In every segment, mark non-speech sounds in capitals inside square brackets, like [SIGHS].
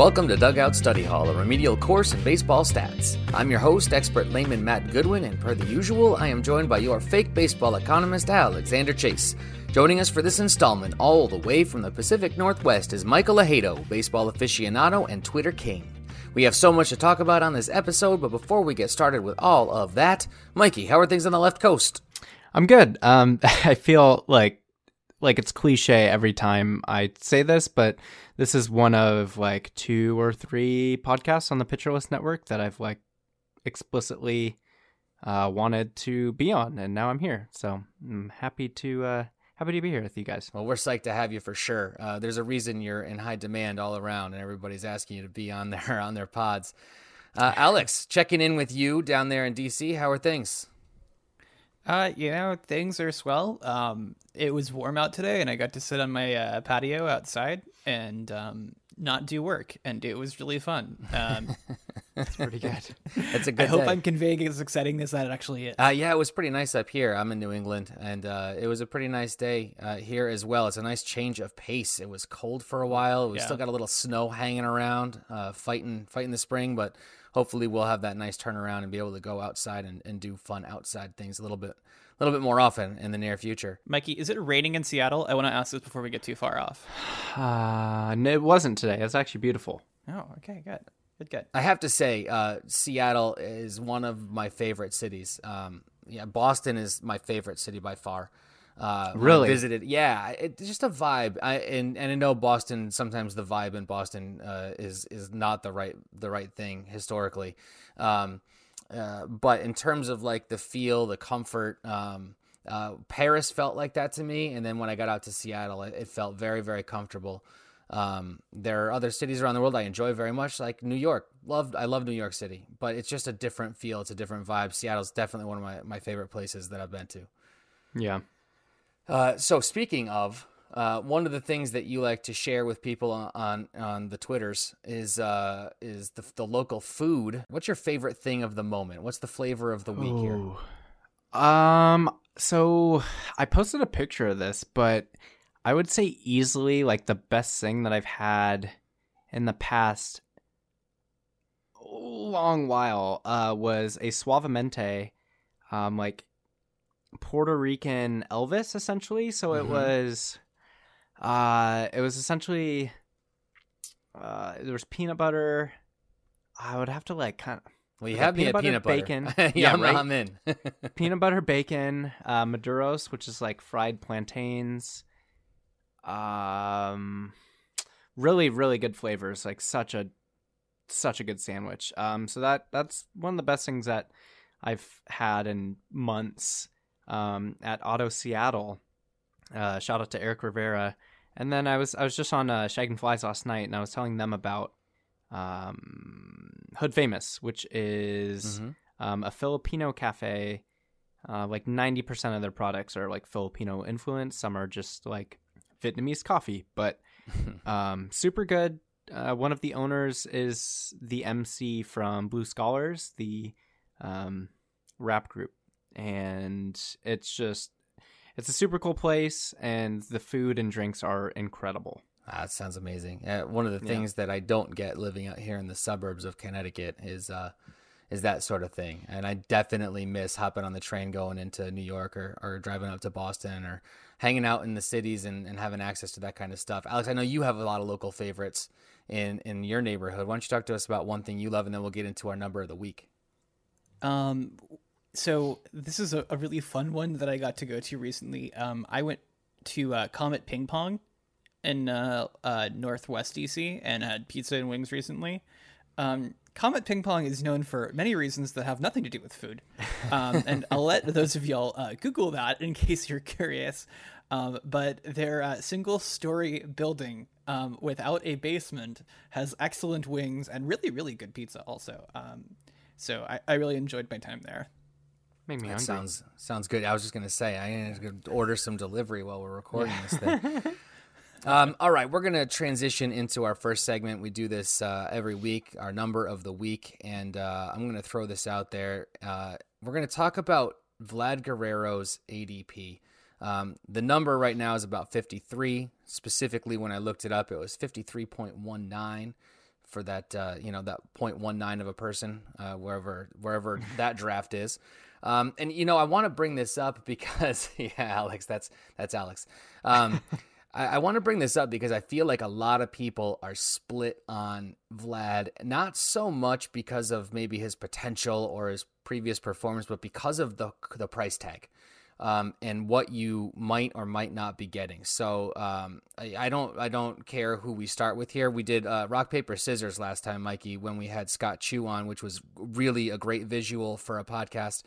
Welcome to Dugout Study Hall, a remedial course in baseball stats. I'm your host, expert layman Matt Goodwin, and per the usual, I am joined by your fake baseball economist, Alexander Chase. Joining us for this installment, all the way from the Pacific Northwest, is Michael Ajeto, baseball aficionado and Twitter king. We have so much to talk about on this episode, but before we get started with all of that, Mikey, how are things on the left coast? I'm good. Um, [LAUGHS] I feel like like it's cliche every time I say this, but this is one of like two or three podcasts on the List Network that I've like explicitly uh, wanted to be on, and now I'm here. So I'm happy to uh, happy to be here with you guys. Well, we're psyched to have you for sure. Uh, there's a reason you're in high demand all around, and everybody's asking you to be on there [LAUGHS] on their pods. Uh, Alex, checking in with you down there in DC. How are things? Uh, you know, things are swell. Um, it was warm out today, and I got to sit on my uh, patio outside and um, not do work, and it was really fun. Um, [LAUGHS] That's pretty good. It's a good I hope day. I'm conveying as exciting as that actually is. Uh, yeah, it was pretty nice up here. I'm in New England, and uh, it was a pretty nice day uh, here as well. It's a nice change of pace. It was cold for a while. We Yeah. still got a little snow hanging around, uh, fighting fighting the spring, but hopefully we'll have that nice turnaround and be able to go outside and, and do fun outside things a little bit a little bit more often in the near future. Mikey, is it raining in Seattle? I want to ask this before we get too far off. [SIGHS] Uh, no, it wasn't today. It's actually beautiful. Oh, okay, good, good, good. I have to say, uh, Seattle is one of my favorite cities. Um, yeah, Boston is my favorite city by far. Uh, Really? visited? Yeah, it's just a vibe. I and and I know Boston. Sometimes the vibe in Boston uh, is is not the right the right thing historically. Um, uh, but in terms of like the feel, the comfort, um, uh, Paris felt like that to me. And then when I got out to Seattle, it, it felt very very comfortable. Um, there are other cities around the world I enjoy very much, like New York. Loved, I love New York City, but it's just a different feel. It's a different vibe. Seattle's definitely one of my, my favorite places that I've been to. Yeah. Uh, so speaking of, uh, one of the things that you like to share with people on on, on the twitters is uh, is the, the local food. What's your favorite thing of the moment? What's the flavor of the week here? Um, so I posted a picture of this, but I would say easily like the best thing that I've had in the past long while uh was a suavemente um like Puerto Rican Elvis essentially. So it Mhm. was uh it was essentially uh there was peanut butter I would have to like kind of Well, you have me peanut butter, peanut butter. bacon. [LAUGHS] yeah, Yeah, I'm, right? I'm in. [LAUGHS] peanut butter bacon, uh, maduros, which is like fried plantains. Um, really, really good flavors. Like such a, such a good sandwich. Um, so that that's one of the best things that I've had in months. Um, at Addo Seattle. Uh, shout out to Eric Rivera. And then I was I was just on uh, Shaggin' Flies last night, and I was telling them about um, Hood Famous, which is Mhm. um, a Filipino cafe. Uh, like ninety percent of their products are like Filipino influence. Some are just like Vietnamese coffee, but [LAUGHS] um, super good. Uh, one of the owners is the MC from Blue Scholars, the um, rap group, and it's just it's a super cool place, and the food and drinks are incredible. Ah, that sounds amazing. Uh, one of the things that I don't get living out here in the suburbs of Connecticut is uh, is that sort of thing, and I definitely miss hopping on the train going into New York or, or driving up to Boston or hanging out in the cities and, and having access to that kind of stuff. Alex, I know you have a lot of local favorites in in your neighborhood. Why don't you talk to us about one thing you love, and then we'll get into our number of the week. Um, so this is a, a really fun one that I got to go to recently. Um, I went to uh, Comet Ping Pong in uh, uh, Northwest DC and had pizza and wings recently. Um, Comet Ping Pong is known for many reasons that have nothing to do with food. Um, [LAUGHS] and I'll let those of y'all uh, Google that in [LAUGHS] case you're curious. Um, but their uh, single story building um, without a basement has excellent wings and really, really good pizza, also. Um, so I, I really enjoyed my time there. Make me That hungry. sounds sounds good. I was just gonna say I need to order some delivery while we're recording this thing. [LAUGHS] um, all right, we're gonna transition into our first segment. We do this uh, every week, our number of the week, and uh, I'm gonna throw this out there. Uh, we're gonna talk about Vlad Guerrero's ADP. Um, the number right now is about 53. Specifically, when I looked it up, it was 53.19 for that uh, you know that 0.19 of a person uh, wherever wherever that draft is. Um, and you know I want to bring this up because [LAUGHS] yeah, Alex, that's that's Alex. Um, [LAUGHS] I, I want to bring this up because I feel like a lot of people are split on Vlad, not so much because of maybe his potential or his previous performance, but because of the the price tag um, and what you might or might not be getting. So um, I, I don't I don't care who we start with here. We did uh, rock paper scissors last time, Mikey, when we had Scott Chu on, which was really a great visual for a podcast.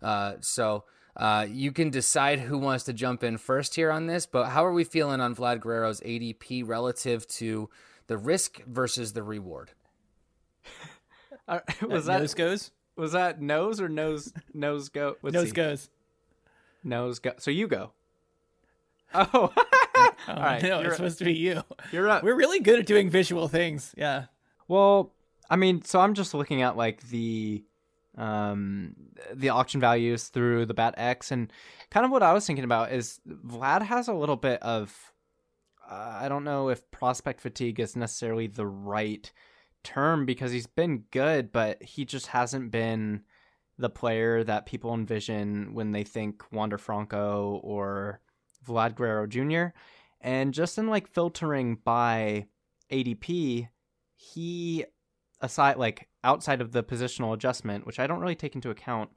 Uh, so. Uh, you can decide who wants to jump in first here on this, but how are we feeling on Vlad Guerrero's ADP relative to the risk versus the reward? [LAUGHS] Uh, was Uh, that nose goes? was that nose or nose nose go? Let's Nose see. goes. Nose go. So you go. [LAUGHS] Oh, [LAUGHS] Oh, all right. no, it's supposed to be you. [LAUGHS] you're up. We're really good at doing visual things. Yeah. Well, I mean, so I'm just looking at like the um the auction values through the bat X and kind of what I was thinking about is Vlad has a little bit of uh, I don't know if prospect fatigue is necessarily the right term because he's been good but he just hasn't been the player that people envision when they think Wander Franco or Vlad Guerrero Jr. And just in like filtering by ADP, he aside like outside of the positional adjustment, which I don't really take into account,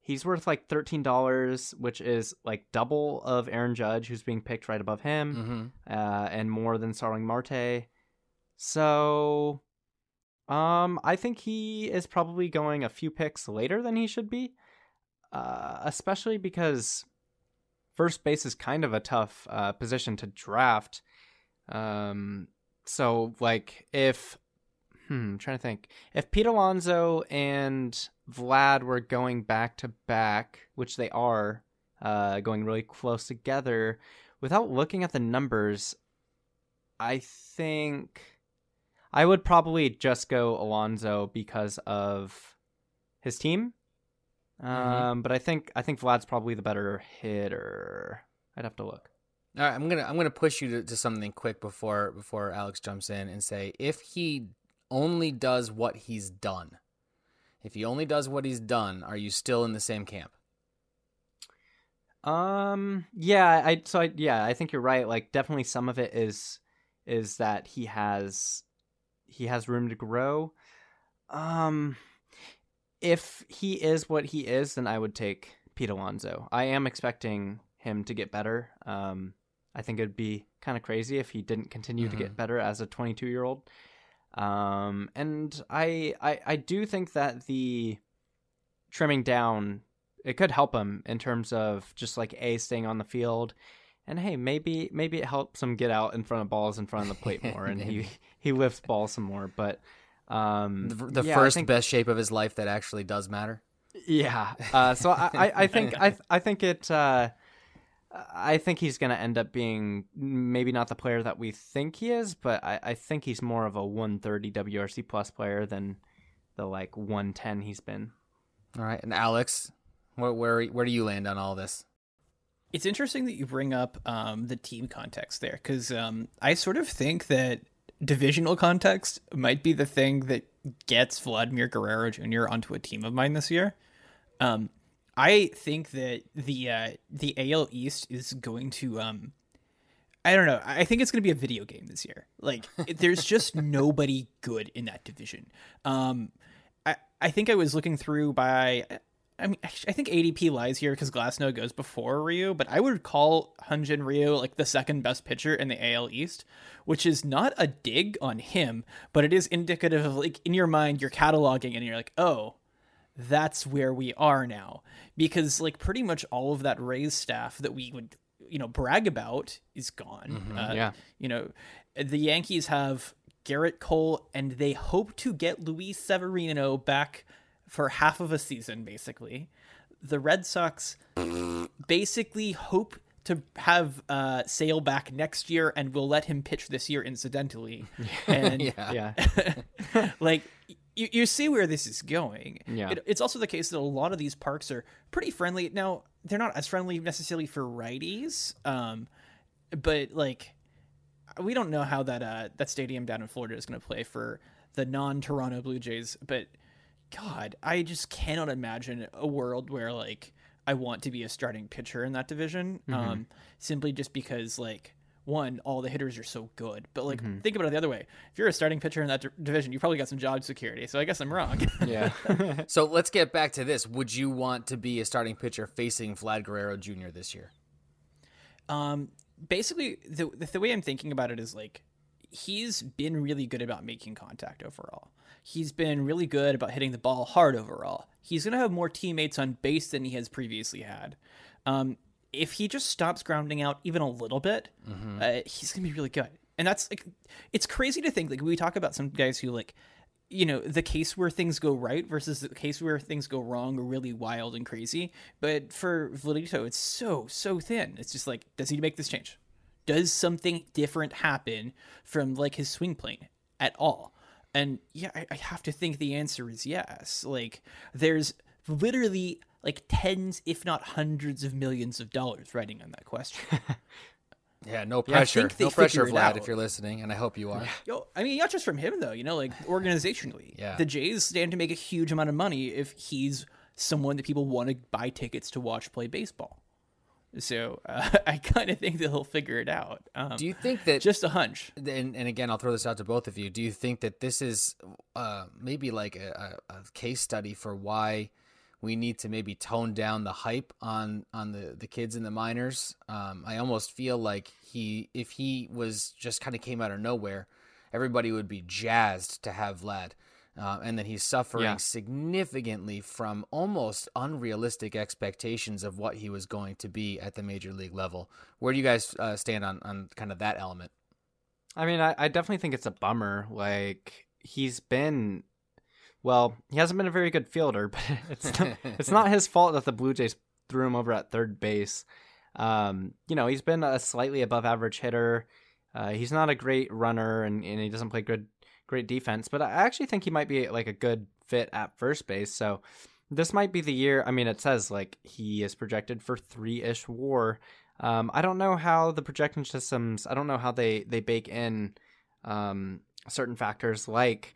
he's worth like thirteen dollars, which is like double of Aaron Judge, who's being picked right above him, Mm-hmm. uh, and more than Starling Marte. So, um, I think he is probably going a few picks later than he should be, uh, especially because first base is kind of a tough uh, position to draft. Um, so like if hmm, I'm trying to think if Pete Alonso and Vlad were going back to back, which they are, uh, going really close together, without looking at the numbers, I think I would probably just go Alonso because of his team. Um, but I think I think Vlad's probably the better hitter. I'd have to look. All right, I'm gonna I'm gonna push you to, to something quick before before Alex jumps in and say if he only does what he's done, if he only does what he's done, are you still in the same camp? Um, yeah, I so I yeah, I think you're right. Like definitely some of it is is that he has he has room to grow. Um if he is what he is, then I would take Pete Alonso. I am expecting him to get better. Um I think it'd be kind of crazy if he didn't continue to get better as a 22 year old. Um, and I, I, I do think that the trimming down it could help him in terms of just like a staying on the field, and hey, maybe maybe it helps him get out in front of balls in front of the plate [LAUGHS] more, and he [LAUGHS] he lifts balls some more. But um, The, the yeah, first think- best shape of his life that actually does matter. yeah. Uh, so I, I, I think I [LAUGHS] I think it uh, I think he's gonna end up being maybe not the player that we think he is, but I, I think he's more of a 130 WRC plus player than the like 110 he's been. All right, and Alex, where where where do you land on all this? It's interesting that you bring up um, the team context there because um, I sort of think that divisional context might be the thing that gets Vladimir Guerrero Jr. onto a team of mine this year. Um, I think that the uh, the AL East is going to um, I don't know. I think it's going to be a video game this year. Like, [LAUGHS] there's just nobody good in that division. Um, I I think I was looking through by. I mean, I think ADP lies here because Glasnow goes before Ryu, but I would call Hyun-Jin Ryu like the second best pitcher in the AL East, which is not a dig on him, but it is indicative of like in your mind you're cataloging and you're like, oh, that's where we are now because like pretty much all of that Rays staff that we would you know brag about is gone. Mm-hmm. Uh, yeah. you know, the Yankees have Gerrit Cole, and they hope to get Luis Severino back for half of a season, basically. The Red Sox basically hope to have uh, Sale back next year, and we'll let him pitch this year incidentally. [LAUGHS] And yeah. [LAUGHS] Yeah. [LAUGHS] like you, you see where this is going. Yeah. It, it's also the case that a lot of these parks are pretty friendly. Now, they're not as friendly necessarily for righties, um, but like we don't know how that uh, that stadium down in Florida is going to play for the non-Toronto Blue Jays. But God, I just cannot imagine a world where like I want to be a starting pitcher in that division, um, simply just because like one, all the hitters are so good. But like, think about it the other way. If you're a starting pitcher in that d- division, you probably got some job security. So I guess I'm wrong. [LAUGHS] Yeah. [LAUGHS] So let's get back to this. Would you want to be a starting pitcher facing Vlad Guerrero Jr. this year? Um, basically, the the way I'm thinking about it is like he's been really good about making contact overall. He's been really good about hitting the ball hard overall. He's gonna have more teammates on base than he has previously had. Um, if he just stops grounding out even a little bit, uh, he's gonna be really good. And that's like, it's crazy to think like we talk about some guys who like you know the case where things go right versus the case where things go wrong are really wild and crazy but for Vladito it's so so thin it's just like does he make this change does something different happen from like his swing plane at all and yeah I, I have to think the answer is yes like there's literally like tens if not hundreds of millions of dollars riding on that question [LAUGHS] Yeah, no pressure. they no pressure, Vlad, if you're listening, and I hope you are. Yo, I mean, not just from him though. You know, like organizationally, [LAUGHS] Yeah. the Jays stand to make a huge amount of money if he's someone that people want to buy tickets to watch play baseball. So uh, [LAUGHS] I kind of think that he'll figure it out. Um, Do you think that just a hunch? and, and again, I'll throw this out to both of you. Do you think that this is uh, maybe like a, a, case study for why we need to maybe tone down the hype on on the the kids in the minors? Um, I almost feel like he, if he was just kind of came out of nowhere, everybody would be jazzed to have Vlad. Uh, and that he's suffering Yeah. significantly from almost unrealistic expectations of what he was going to be at the major league level. Where do you guys uh, stand on, on kind of that element? I mean, I, I definitely think it's a bummer. Like he's been, well, he hasn't been a very good fielder, [LAUGHS] but it's not, [LAUGHS] it's not his fault that the Blue Jays threw him over at third base. Um, you know, he's been a slightly above average hitter. Uh, he's not a great runner, and, and he doesn't play good great defense. But I actually think he might be like a good fit at first base. So this might be the year. I mean, it says like he is projected for three ish WAR. Um, I don't know how the projection systems. I don't know how they they bake in um, certain factors like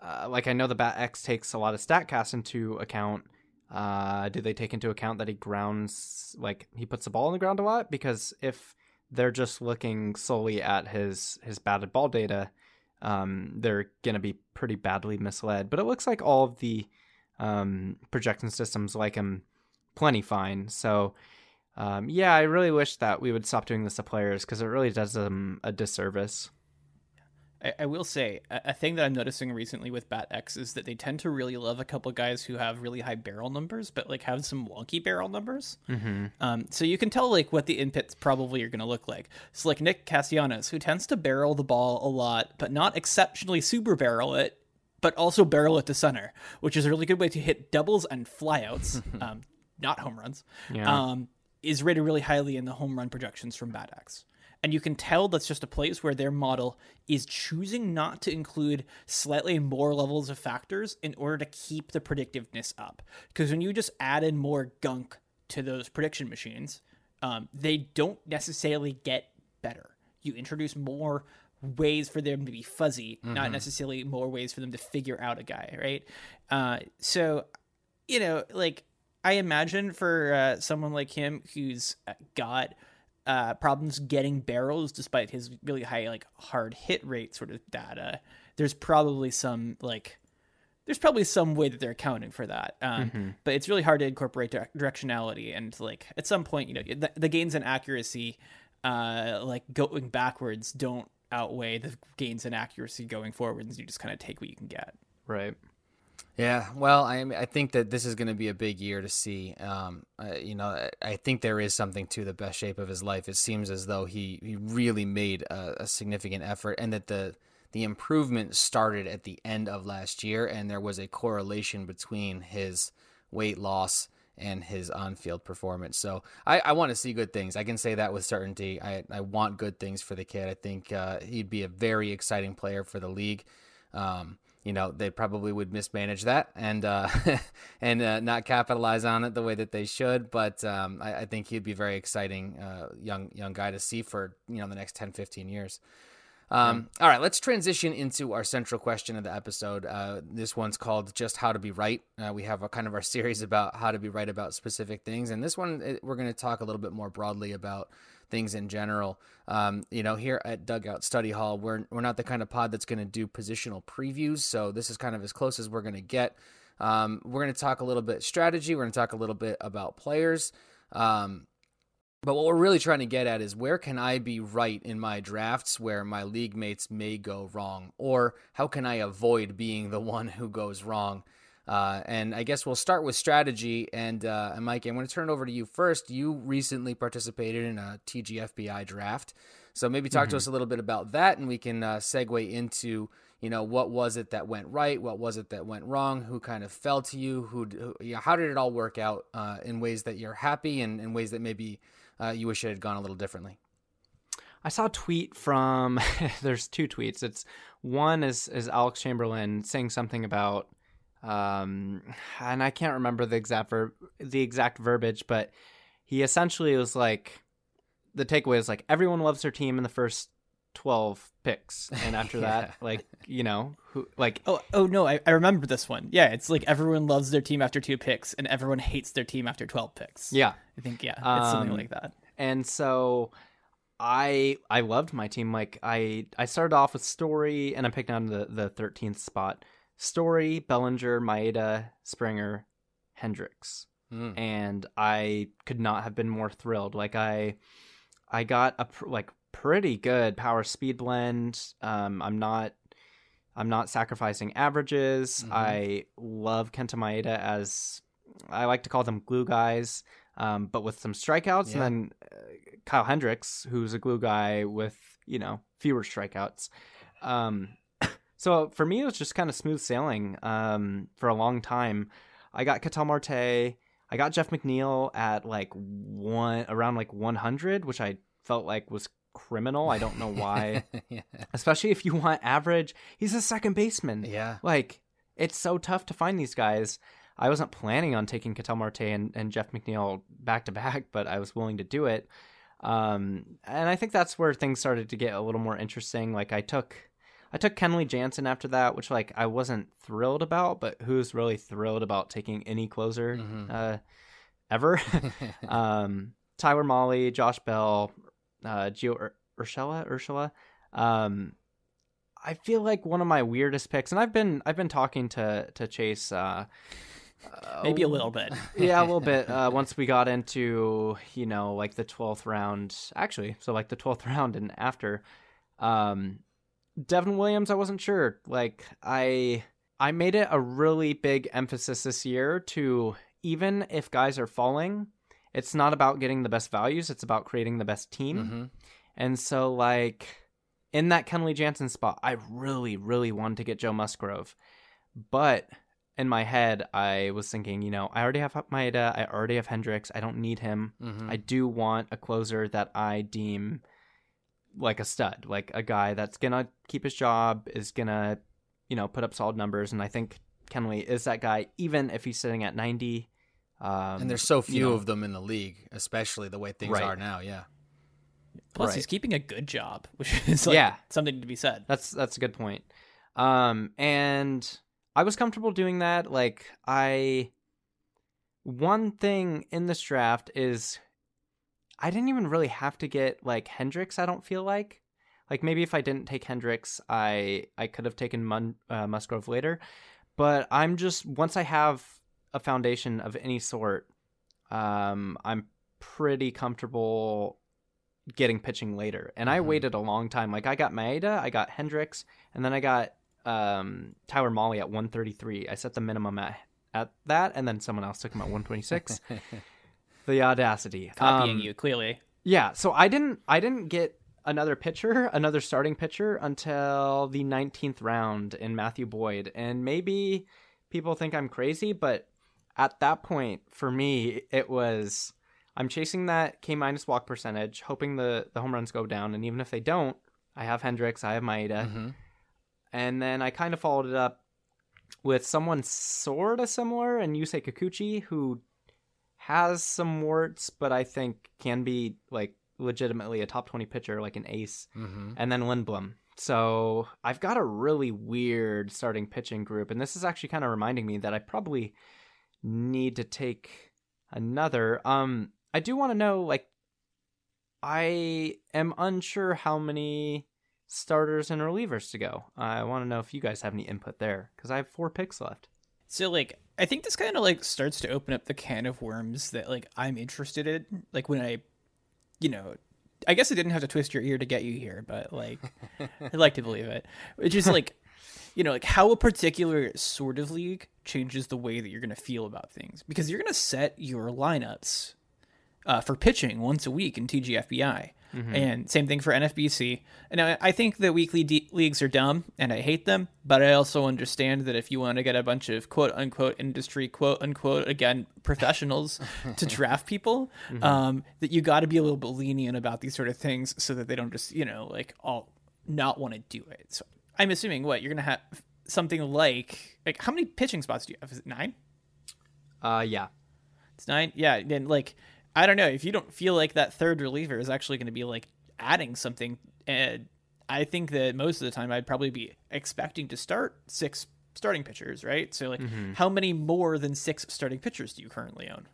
uh, like I know the Bat X takes a lot of Statcast into account. Uh, do they take into account that he grounds like he puts the ball on the ground a lot? Because if they're just looking solely at his his batted ball data, um, they're gonna be pretty badly misled. But it looks like all of the um, projection systems like them plenty fine. So um, yeah, I really wish that we would stop doing this to players because it really does them a disservice. I, I will say a, a thing that I'm noticing recently with Bat X is that they tend to really love a couple guys who have really high barrel numbers, but like have some wonky barrel numbers. Mm-hmm. Um, so you can tell like what the inputs probably are going to look like. So like Nick Castellanos, who tends to barrel the ball a lot, but not exceptionally super barrel it, but also barrel it to center, which is a really good way to hit doubles and flyouts, [LAUGHS] um, not home runs. Yeah. Um, is rated really highly in the home run projections from Bat X. And you can tell that's just a place where their model is choosing not to include slightly more levels of factors in order to keep the predictiveness up. Because when you just add in more gunk to those prediction machines, um, they don't necessarily get better. You introduce more ways for them to be fuzzy, mm-hmm. not necessarily more ways for them to figure out a guy, right? Uh, so, you know, like I imagine for uh, someone like him who's got uh, problems getting barrels despite his really high like hard hit rate sort of data, there's probably some like there's probably some way that they're accounting for that. Um, mm-hmm. But it's really hard to incorporate di- directionality and like at some point, you know, the, the gains in accuracy, uh, like going backwards, don't outweigh the gains in accuracy going forwards. You just kind of take what you can get. Right. Yeah, well, I I think that this is going to be a big year to see. Um, uh, you know, I think there is something to the best shape of his life. It seems as though he, he really made a, a significant effort, and that the the improvement started at the end of last year, and there was a correlation between his weight loss and his on-field performance. So I, I want to see good things. I can say that with certainty. I, I want good things for the kid. I think uh, he'd be a very exciting player for the league. Um, you know they probably would mismanage that and uh, [LAUGHS] and uh, not capitalize on it the way that they should. But um, I, I, think he'd be very exciting uh, young young guy to see for you know the next 10, 15 years. Um, all right, let's transition into our central question of the episode. Uh, this one's called "Just How to Be Right." Uh, we have a kind of our series about how to be right about specific things, and this one it, we're going to talk a little bit more broadly about things in general. Um, you know, here at Dugout Study Hall, we're we're not the kind of pod that's going to do positional previews, so this is kind of as close as we're going to get. Um, we're going to talk a little bit strategy. We're going to talk a little bit about players. Um, but what we're really trying to get at is where can I be right in my drafts where my league mates may go wrong? Or how can I avoid being the [LAUGHS] one who goes wrong? Uh, and I guess we'll start with strategy. And, uh, and Mike, I'm going to turn it over to you first. You recently participated in a TGFBI draft, so maybe talk mm-hmm. to us a little bit about that, and we can uh, segue into you know what was it that went right, what was it that went wrong, who kind of fell to you, who, who you know, how did it all work out uh, in ways that you're happy and in ways that maybe uh, you wish it had gone a little differently. I saw a tweet from [LAUGHS] there's two tweets. It's one is is Alex Chamberlain saying something about um, and I can't remember the exact ver- the exact verbiage, but he essentially was like, the takeaway is like everyone loves their team in the first twelve picks, and after [LAUGHS] yeah. that, like you know, who like oh oh no, I, I remember this one. Yeah, it's like everyone loves their team after two picks, and everyone hates their team after twelve picks. Yeah, I think yeah, it's um, something like that. And so. I I loved my team. Like I I started off with Story and I picked down the the thirteenth spot. Story, Bellinger, Maeda, Springer, Hendricks. Mm. And I could not have been more thrilled. Like I I got a pr- like pretty good power speed blend. Um I'm not I'm not sacrificing averages. Mm-hmm. I love Kenta Maeda as I like to call them glue guys, um, but with some strikeouts, yeah. and then uh, Kyle Hendricks, who's a glue guy with you know fewer strikeouts. Um, so for me, it was just kind of smooth sailing um, for a long time. I got Ketel Marte. I got Jeff McNeil at like one around like 100, which I felt like was criminal. I don't know why. [LAUGHS] yeah. Especially if you want average. He's a second baseman. Yeah. Like it's so tough to find these guys. I wasn't planning on taking Ketel Marte and, and Jeff McNeil back to back, but I was willing to do it. Um, and I think that's where things started to get a little more interesting. Like I took I took Kenley Jansen after that, which like I wasn't thrilled about, but who's really thrilled about taking any closer mm-hmm. uh, ever? [LAUGHS] um, Tyler Mahle, Josh Bell, uh, Gio Ur- Urshela, Urshela. Um, I feel like one of my weirdest picks, and I've been I've been talking to to Chase. Uh, Maybe a little bit. [LAUGHS] yeah, a little bit. [LAUGHS] Uh, once we got into, you know, like the 12th round, actually, so like the 12th round and after, um, Devin Williams, I wasn't sure. Like I I made it a really big emphasis this year to even if guys are falling, it's not about getting the best values, it's about creating the best team. Mm-hmm. And so like in that Kenley Jansen spot, I really, really wanted to get Joe Musgrove. But in my head, I was thinking, you know, I already have Maeda, I already have Hendricks, I don't need him. Mm-hmm. I do want a closer that I deem like a stud, like a guy that's gonna keep his job, is gonna, you know, put up solid numbers. And I think Kenley is that guy, even if he's sitting at 90. Um, and there's so few you know, of them in the league, especially the way things Right. are now. Yeah. Plus, Right. he's keeping a good job, [LAUGHS] which is like Yeah. something to be said. That's that's a good point. Um, and I was comfortable doing that. Like I, one thing in this draft is, I didn't even really have to get like Hendricks. I don't feel like, like maybe if I didn't take Hendricks, I I could have taken Mun, uh, Musgrove later. But I'm just once I have a foundation of any sort, um, I'm pretty comfortable getting pitching later. And I Mhm. waited a long time. Like I got Maeda, I got Hendricks, and then I got um, Tyler Mahle at 133. I set the minimum at at that, and then someone else took him at 126. [LAUGHS] the audacity, Copying Um, you clearly. Yeah, so I didn't I didn't get another pitcher, another starting pitcher until the 19th round in Matthew Boyd. And maybe people think I'm crazy, but at that point for me it was I'm chasing that K minus walk percentage, hoping the the home runs go down and even if they don't, I have Hendricks, I have Maeda. hmm And then I kind of followed it up with someone sort of similar and Yusei Kikuchi, who has some warts, but I think can be like legitimately a top 20 pitcher, like an ace. hmm And then Lindblom. So I've got a really weird starting pitching group. And this is actually kind of reminding me that I probably need to take another. Um, I do want to know, like, I am unsure how many starters and relievers to go. I want to know if you guys have any input there because I have four picks left. So like I think this kind of like starts to open up the can of worms that like I'm interested in. Like when I you know I guess I didn't have to twist your ear to get you here, but like I'd like to believe it. Which is like [LAUGHS] you know, like how a particular sort of league changes the way that you're gonna feel about things. Because you're gonna set your lineups uh, for pitching once a week in TGFBI. And same thing for NFBC. And I, I think that weekly de- leagues are dumb and I hate them, but I also understand that if you want to get a bunch of quote unquote industry, quote unquote, again, professionals [LAUGHS] to draft people, um, that you got to be a little bit lenient about these sort of things so that they don't just, you know, like all not want to do it. So I'm assuming what you're going to have something like, like how many pitching spots do you have? Is it nine? Uh, yeah. It's nine. Yeah. Then like, I don't know if you don't feel like that third reliever is actually going to be like adding something. And I think that most of the time I'd probably be expecting to start six starting pitchers, right? So like, how many more than six starting pitchers do you currently own?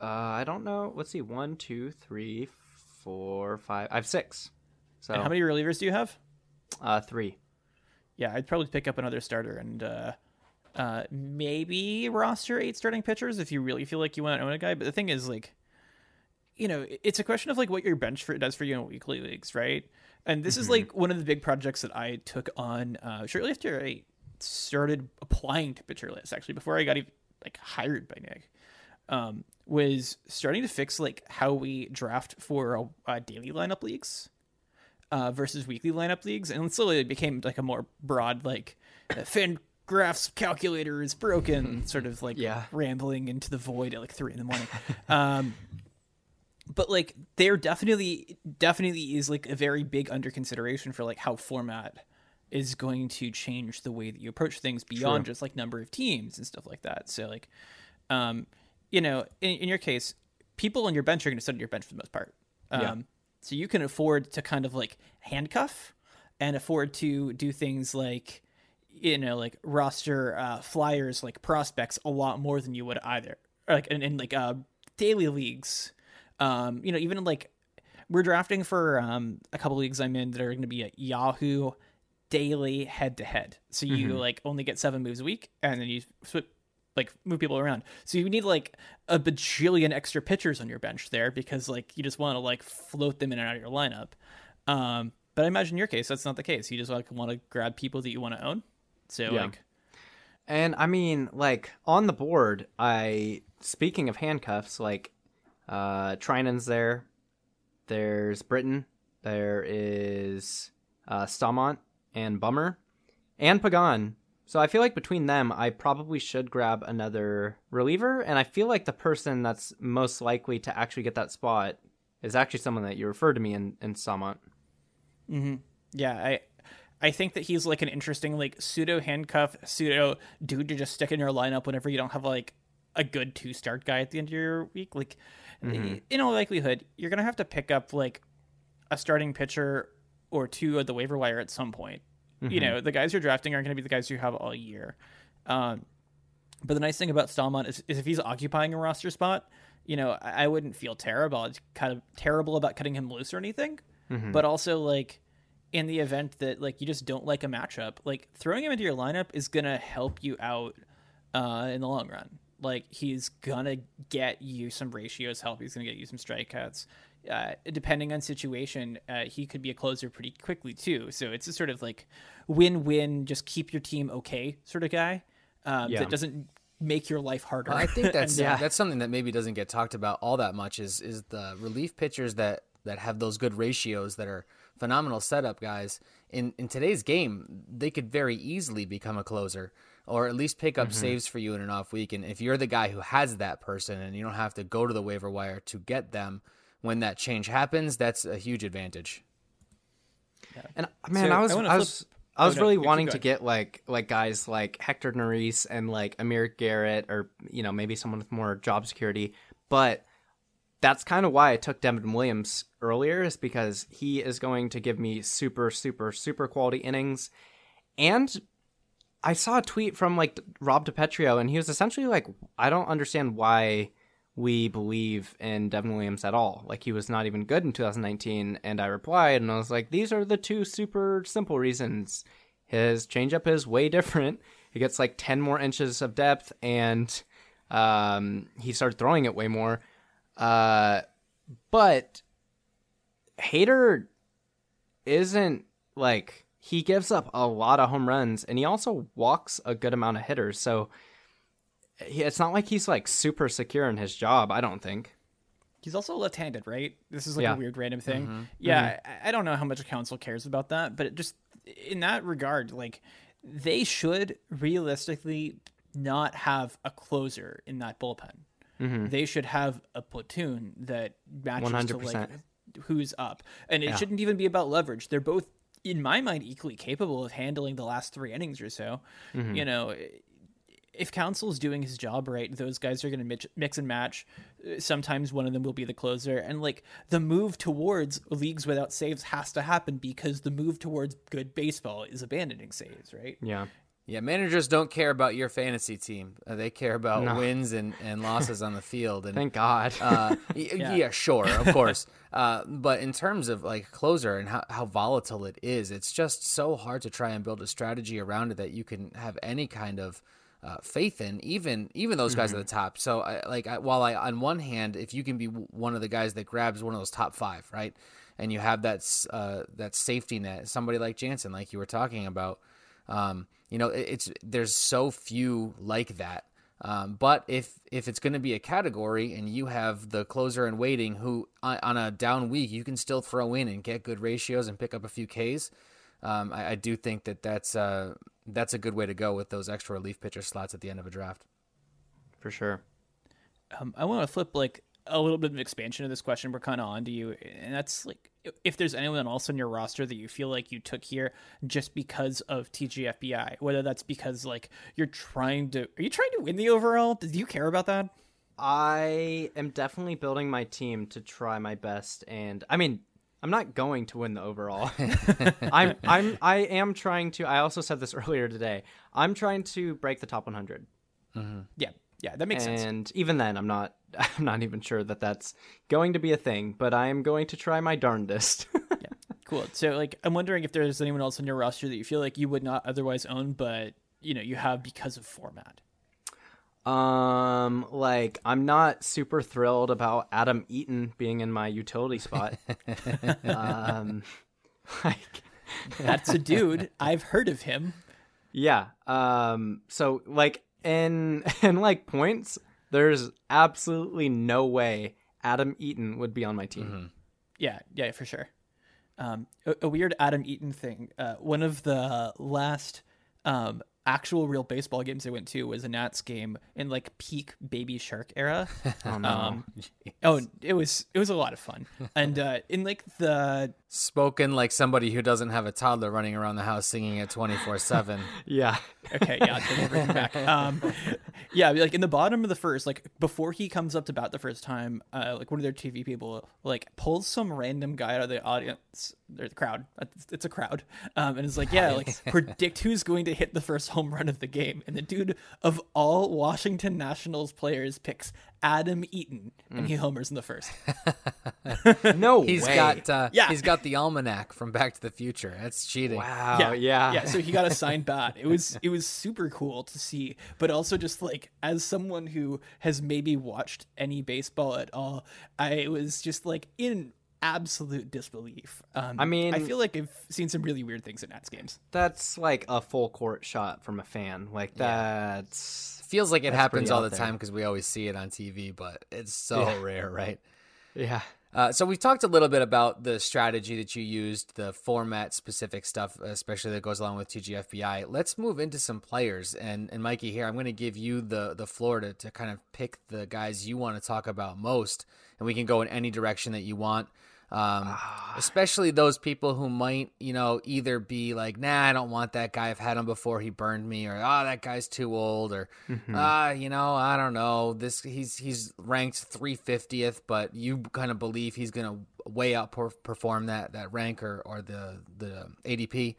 Uh, I don't know. Let's see. One, two, three, four, five. I have six. So And how many relievers do you have? Uh, three. Yeah, I'd probably pick up another starter and uh, uh, maybe roster eight starting pitchers if you really feel like you want to own a guy. But the thing is, like, you know, it's a question of like what your bench for does for you in weekly leagues, right? And this is like one of the big projects that I took on uh, shortly after I started applying to pitcher lists. Actually, before I got even like hired by Nick, um, was starting to fix like how we draft for uh, daily lineup leagues uh, versus weekly lineup leagues, and slowly it became like a more broad like uh, fan graphs calculator is broken, [LAUGHS] sort of like Yeah. rambling into the void at like three in the morning. um, [LAUGHS] but like there definitely definitely is like a very big under consideration for like how format is going to change the way that you approach things beyond just like number of teams and stuff like that. So like, um, you know, in, in your case, people on your bench are going to sit on your bench for the most part. Um, Yeah. So you can afford to kind of like handcuff and afford to do things like, you know, like roster uh, flyers, like prospects a lot more than you would either. Or like in, in like uh, daily leagues, um, you know, even like we're drafting for um, a couple leagues I'm in that are going to be at Yahoo daily head to head. So you like only get seven moves a week, and then you like move people around. So you need like a bajillion extra pitchers on your bench there because like you just want to like float them in and out of your lineup. Um, but I imagine in your case that's not the case. You just like want to grab people that you want to own. So Yeah. like And I mean, like on the board, I speaking of handcuffs, like uh Treinen's there. There's Britton. There is uh Staumont and Bummer and Pagan. So I feel like between them, I probably should grab another reliever. And I feel like the person that's most likely to actually get that spot is actually someone that you referred to me in, in Staumont. Yeah, I I think that he's like an interesting like pseudo handcuff, pseudo dude to just stick in your lineup whenever you don't have like a good two start guy at the end of your week, like Mm-hmm. in all likelihood, you're gonna have to pick up like a starting pitcher or two at the waiver wire at some point. Mm-hmm. You know, the guys you're drafting aren't going to be the guys you have all year. Um, but the nice thing about Staumont is, is if he's occupying a roster spot, you know, I, I wouldn't feel terrible. It's kind of terrible about cutting him loose or anything. Mm-hmm. But also, like, in the event that like you just don't like a matchup, like throwing him into your lineup is gonna help you out uh, in the long run. Like he's gonna get you some ratios help. He's gonna get you some strikeouts. Uh, depending on situation, uh, he could be a closer pretty quickly too. So it's a sort of like win-win. Just keep your team okay sort of guy um, Yeah. that doesn't make your life harder. I think [LAUGHS] that's Yeah. that's something that maybe doesn't get talked about all that much is is the relief pitchers that that have those good ratios that are phenomenal setup guys. In in today's game, they could very easily become a closer or at least pick up mm-hmm. saves for you in an off week. And if you're the guy who has that person and you don't have to go to the waiver wire to get them when that change happens, that's a huge advantage. And man, So, I was I wanna I, flip- was I was Oh, no, really wanting to get like like guys like Hector Neris and like Amir Garrett or you know maybe someone with more job security, but that's kind of why I took Devin Williams earlier is because he is going to give me super super super quality innings, and I saw a tweet from like Rob DiPetrio and he was essentially like, I don't understand why we believe in Devin Williams at all. Like he was not even good in 2019. And I replied and I was like, these are the two super simple reasons. His changeup is way different. He gets like 10 more inches of depth and um, he started throwing it way more. Uh, but Hader isn't like he gives up a lot of home runs and he also walks a good amount of hitters. So he, it's not like he's like super secure in his job, I don't think. He's also left-handed, right? This is like Yeah. a weird random thing. Yeah, I, I don't know how much a Counsell cares about that, but it just in that regard, like they should realistically not have a closer in that bullpen. They should have a platoon that matches to like who's up, and it shouldn't even be about leverage. They're both, in my mind, equally capable of handling the last three innings or so. You know, if Counsell's doing his job right, those guys are going to mix, and match. Sometimes one of them will be the closer, and like the move towards leagues without saves has to happen because the move towards good baseball is abandoning saves, right? Yeah. Yeah, managers don't care about your fantasy team. Uh, they care about wins and, and losses on the [LAUGHS] field. And Thank God. uh, y- [LAUGHS] yeah. sure, of [LAUGHS] course. Uh, but in terms of like closer and how, how volatile it is, it's just so hard to try and build a strategy around it that you can have any kind of uh, faith in, even even those guys at the top. So, I, like, I, while I on one hand, if you can be one of the guys that grabs one of those top five, right, and you have that uh, that safety net, somebody like Jansen, like you were talking about. Um, you know, it's there's so few like that. Um, but if if it's going to be a category and you have the closer and waiting who on, on a down week you can still throw in and get good ratios and pick up a few Ks, um, I, I do think that that's uh, that's a good way to go with those extra relief pitcher slots at the end of a draft. For sure. Um, I want to flip like a little bit of expansion of this question. We're kind of on to you, and that's like if there's anyone else on your roster that you feel like you took here just because of TGFBI, whether that's because like you're trying to, are you trying to win the overall? Do you care about that? I am definitely building my team to try my best and I mean I'm not going to win the overall. [LAUGHS] I'm I'm I am trying to I also said this earlier today. I'm trying to break the top 100. Mm-hmm. Yeah, yeah, that makes sense. And even then I'm not [LAUGHS] I'm not even sure that that's going to be a thing, but I am going to try my darndest. [LAUGHS] Cool. So like, I'm wondering if there's anyone else on your roster that you feel like you would not otherwise own, but you know you have because of format. Um, like I'm not super thrilled about Adam Eaton being in my utility spot. [LAUGHS] um, like, That's a dude. I've heard of him. yeah. Um, so like in in like points, there's absolutely no way Adam Eaton would be on my team. Yeah, yeah, for sure. Um, a, a weird Adam Eaton thing. Uh, one of the last um, actual real baseball games I went to was a Nats game in like peak Baby Shark era. [LAUGHS] Oh no. Um, [LAUGHS] oh, it was it was a lot of fun. And uh, in like the Spoken like somebody who doesn't have a toddler running around the house singing it 24 7. [LAUGHS] Yeah. okay, yeah, bring [LAUGHS] back. Um, yeah, like in the bottom of the first, like before he comes up to bat the first time, uh, like one of their TV people like pulls some random guy out of the audience or the crowd. It's, it's a crowd, um, and it's like, yeah, like predict who's going to hit the first home run of the game. And the dude of all Washington Nationals players picks Adam Eaton, and he homers in the first. [LAUGHS] No He's way. got uh, Yeah. he's got the almanac from Back to the Future. That's cheating. Wow. yeah, Yeah. yeah. So he got a signed [LAUGHS] bat. It was it was super cool to see, but also just like as someone who has maybe watched any baseball at all, I was just like in absolute disbelief. Um, I mean- I feel like I've seen some really weird things in Nats games. That's like a full court shot from a fan. Like that's Feels like it That's happens all the there. time because we always see it on TV, but it's so Yeah. [LAUGHS] rare, right? yeah. Uh, so we've talked a little bit about the strategy that you used, the format specific stuff, especially that goes along with TGFBI. Let's move into some players. And and Mikey, here I'm going to give you the the floor to to kind of pick the guys you want to talk about most, and we can go in any direction that you want. Um, especially those people who might, you know, either be like, "Nah, I don't want that guy. I've had him before. He burned me," or "Ah, that guy's too old," or "Ah, you know, I don't know. This he's he's ranked 350th, but you kind of believe he's gonna way outperform that that rank or or the the ADP."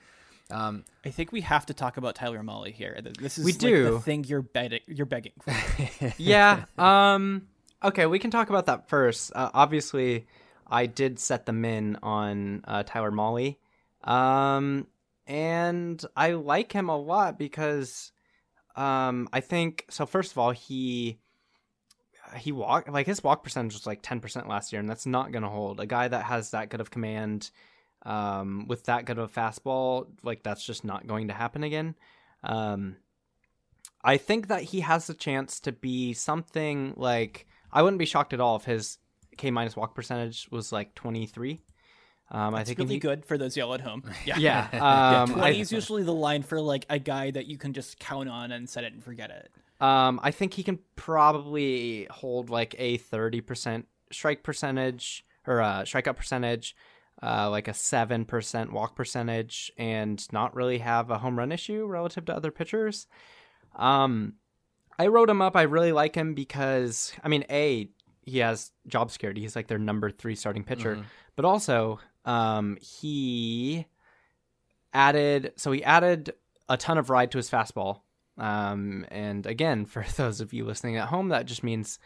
Um, I think we have to talk about Tyler Mahle here. This is We like do. the thing you're begging you're begging for. [LAUGHS] yeah. Um. Okay, we can talk about that first. Uh, obviously, I did set the min on uh, Tyler Mahle, um, and I like him a lot because, um, I think so. First of all, he he walk like his walk percentage was like ten percent last year, and that's not gonna hold. A guy that has that good of command, um, with that good of a fastball, like that's just not going to happen again. Um, I think that he has a chance to be something like I wouldn't be shocked at all if his K minus walk percentage was like twenty three. Um, I It's think really he, good for those y'all at home. [LAUGHS] Yeah. Yeah, [LAUGHS] Yeah, um, 20 I, is usually the line for like a guy that you can just count on and set it and forget it. um, I think he can probably hold like a thirty percent strike percentage or uh, strikeout percentage, uh, like a seven percent walk percentage, and not really have a home run issue relative to other pitchers. Um, I wrote him up. I really like him because I mean, a he has job security. He's like their number three starting pitcher, Mhm. but also um, he added. So he added a ton of ride to his fastball. Um, and again, for [LAUGHS] those of you listening at home, that just means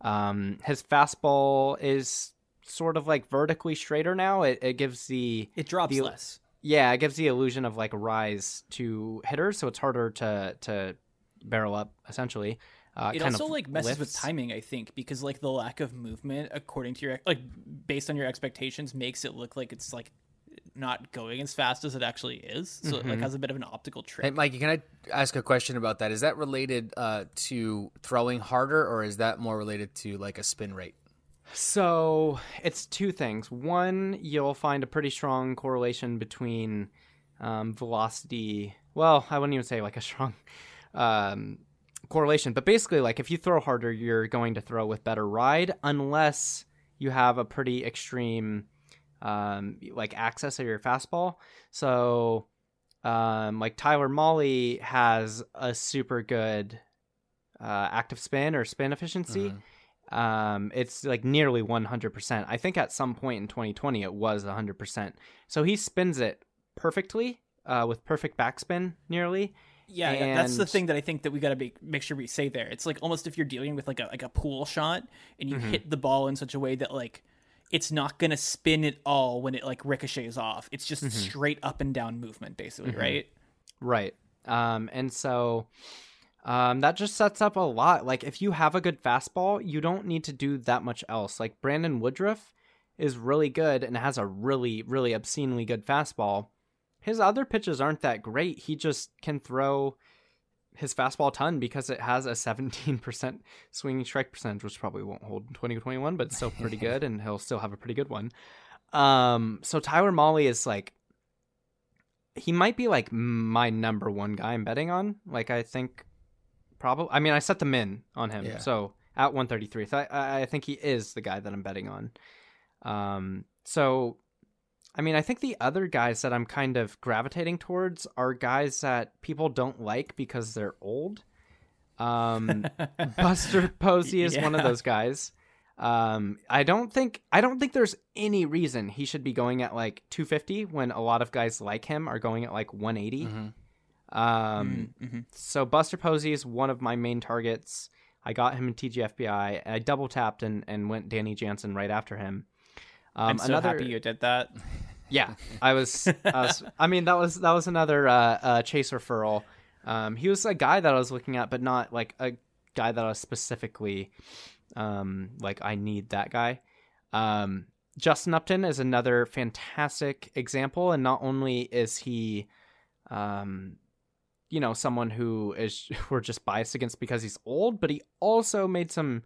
um, his fastball is sort of like vertically straighter now. It, it gives the It drops The- less. yeah, it gives the illusion of like a rise to hitters, so it's harder to to barrel up essentially. Uh, it kind also of like messes with timing i think because like the lack of movement according to your like based on your expectations makes it look like it's like not going as fast as it actually is so it like Mhm. has a bit of an optical trick Hey, Mikey, can I ask a question about that? Is that related uh, to throwing harder, or is that more related to like a spin rate? So it's two things. One, you'll find a pretty strong correlation between um, velocity. Well, I wouldn't even say like a strong [LAUGHS] um, correlation, but basically, like if you throw harder, you're going to throw with better ride, unless you have a pretty extreme um, like access of your fastball. So, um, like Tyler Mahle has a super good uh, active spin or spin efficiency. Mhm. um it's like nearly 100% i think at some point in 2020 it was 100% so he spins it perfectly uh with perfect backspin nearly yeah, yeah, that's the thing that i think that we got to make, make sure we say there. It's like almost if you're dealing with like a like a pool shot and you Mhm. hit the ball in such a way that like it's not gonna spin it all when it like ricochets off. It's just Mhm. straight up and down movement basically Mhm. right? Right. Um and so um that just sets up a lot. Like if you have a good fastball you don't need to do that much else. Like brandon woodruff is really good and has a really really obscenely good fastball his other pitches aren't that great he just can throw his fastball ton because it has a 17% [LAUGHS] swinging strike percentage, which probably won't hold in 2021, but it's still pretty good, and he'll still have a pretty good one. Um, so Tyler Mahle is like, he might be like my number one guy I'm betting on. Like, I think probably, I mean, I set the min on him, Yeah. so at 133. So I, I think he is the guy that I'm betting on. Um, so I mean, I think the other guys that I'm kind of gravitating towards are guys that people don't like because they're old. Um, [LAUGHS] Buster Posey is one of those guys. Um, I don't think I don't think there's any reason he should be going at like 250 when a lot of guys like him are going at like 180. Mhm. Um, Mm-hmm. so Buster Posey is one of my main targets. I got him in TGFBI. I double tapped and, and went Danny Jansen right after him. Um, I'm so another, happy you did that. [LAUGHS] yeah, [LAUGHS] I was, I was. I mean, that was that was another uh, uh, chase referral. Um, he was a guy that I was looking at, but not like a guy that I was specifically um, like I need that guy. Um, Justin Upton is another fantastic example, and not only is he, um, you know, someone who is [LAUGHS] we're just biased against because he's old, but he also made some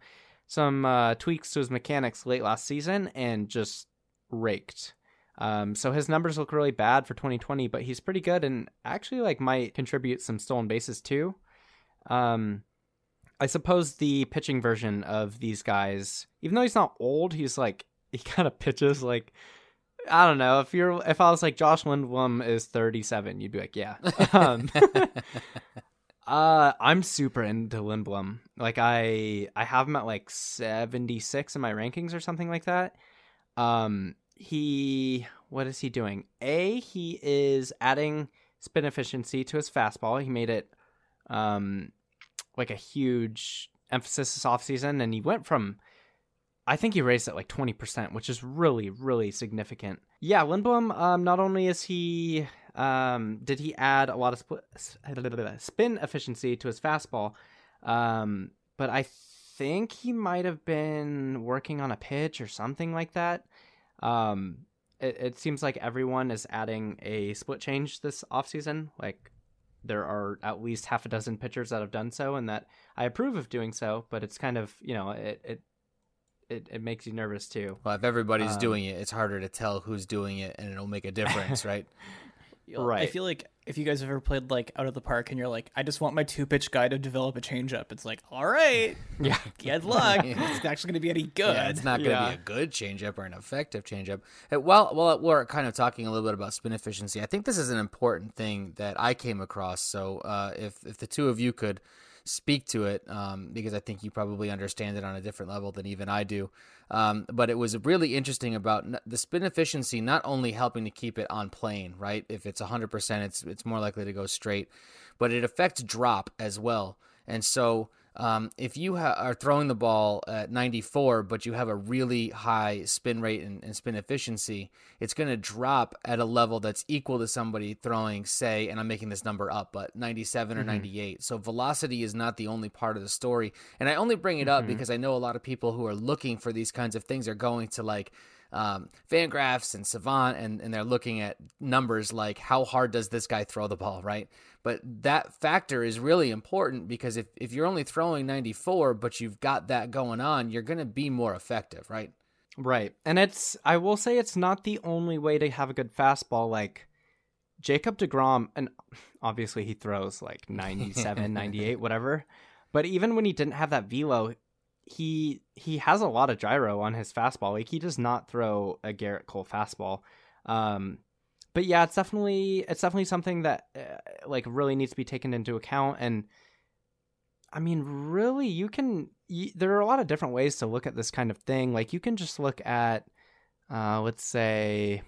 some uh, tweaks to his mechanics late last season and just raked. Um, so his numbers look really bad for 2020, but he's pretty good and actually like might contribute some stolen bases too. Um, I suppose the pitching version of these guys, even though he's not old, he's like [LAUGHS] he kind of pitches like I don't know if you're if I was like Josh Lindblom is 37, you'd be like yeah. [LAUGHS] um, [LAUGHS] uh, I'm super into Lindblom. Like I I have him at like 76 in my rankings or something like that. Um, he what is he doing? A he is adding spin efficiency to his fastball. He made it um like a huge emphasis this offseason and he went from I think he raised it like 20%, which is really, really significant. Yeah, Lindblom, um, not only is he, um, did he add a lot of spin efficiency to his fastball, um, but I think he might have been working on a pitch or something like that. Um, it, it seems like everyone is adding a split change this offseason. Like, there are at least half a dozen pitchers that have done so, and that I approve of doing so, but it's kind of, you know, it, it it, it makes you nervous too. Well, if everybody's Um, doing it, it's harder to tell who's doing it, and it'll make a difference, [LAUGHS] right? Right. I feel like if you guys have ever played like out of the park and you're like, I just want my two pitch guy to develop a changeup, it's like, all right, [LAUGHS] Yeah. good luck. [LAUGHS] it's not actually going to be any good. Yeah, it's not going to Yeah. be a good changeup or an effective changeup. Uh, While while we're kind of talking a little bit about spin efficiency, I think this is an important thing that I came across. So uh, if if the two of you could speak to it, um, because I think you probably understand it on a different level than even I do. Um, but it was really interesting about the spin efficiency, not only helping to keep it on plane, right? If it's 100%, it's it's more likely to go straight, but it affects drop as well. And so um, if you ha- are throwing the ball at 94, but you have a really high spin rate and, and spin efficiency, it's going to drop at a level that's equal to somebody throwing, say, and I'm making this number up, but 97 or 98. So velocity is not the only part of the story. And I only bring it up because I know a lot of people who are looking for these kinds of things are going to like um, Fangraphs and Savant, and, and they're looking at numbers like how hard does this guy throw the ball, right? But that factor is really important because if, if you're only throwing 94, but you've got that going on, you're going to be more effective, right? Right. And it's I will say it's not the only way to have a good fastball like Jacob DeGrom and obviously he throws like 97, [LAUGHS] 98, whatever. But even when he didn't have that velo, he he has a lot of gyro on his fastball. Like he does not throw a Gerrit Cole fastball. Um but yeah, it's definitely it's definitely something that uh, like really needs to be taken into account and I mean, really, you can. You, there are a lot of different ways to look at this kind of thing. Like, you can just look at, uh, let's say,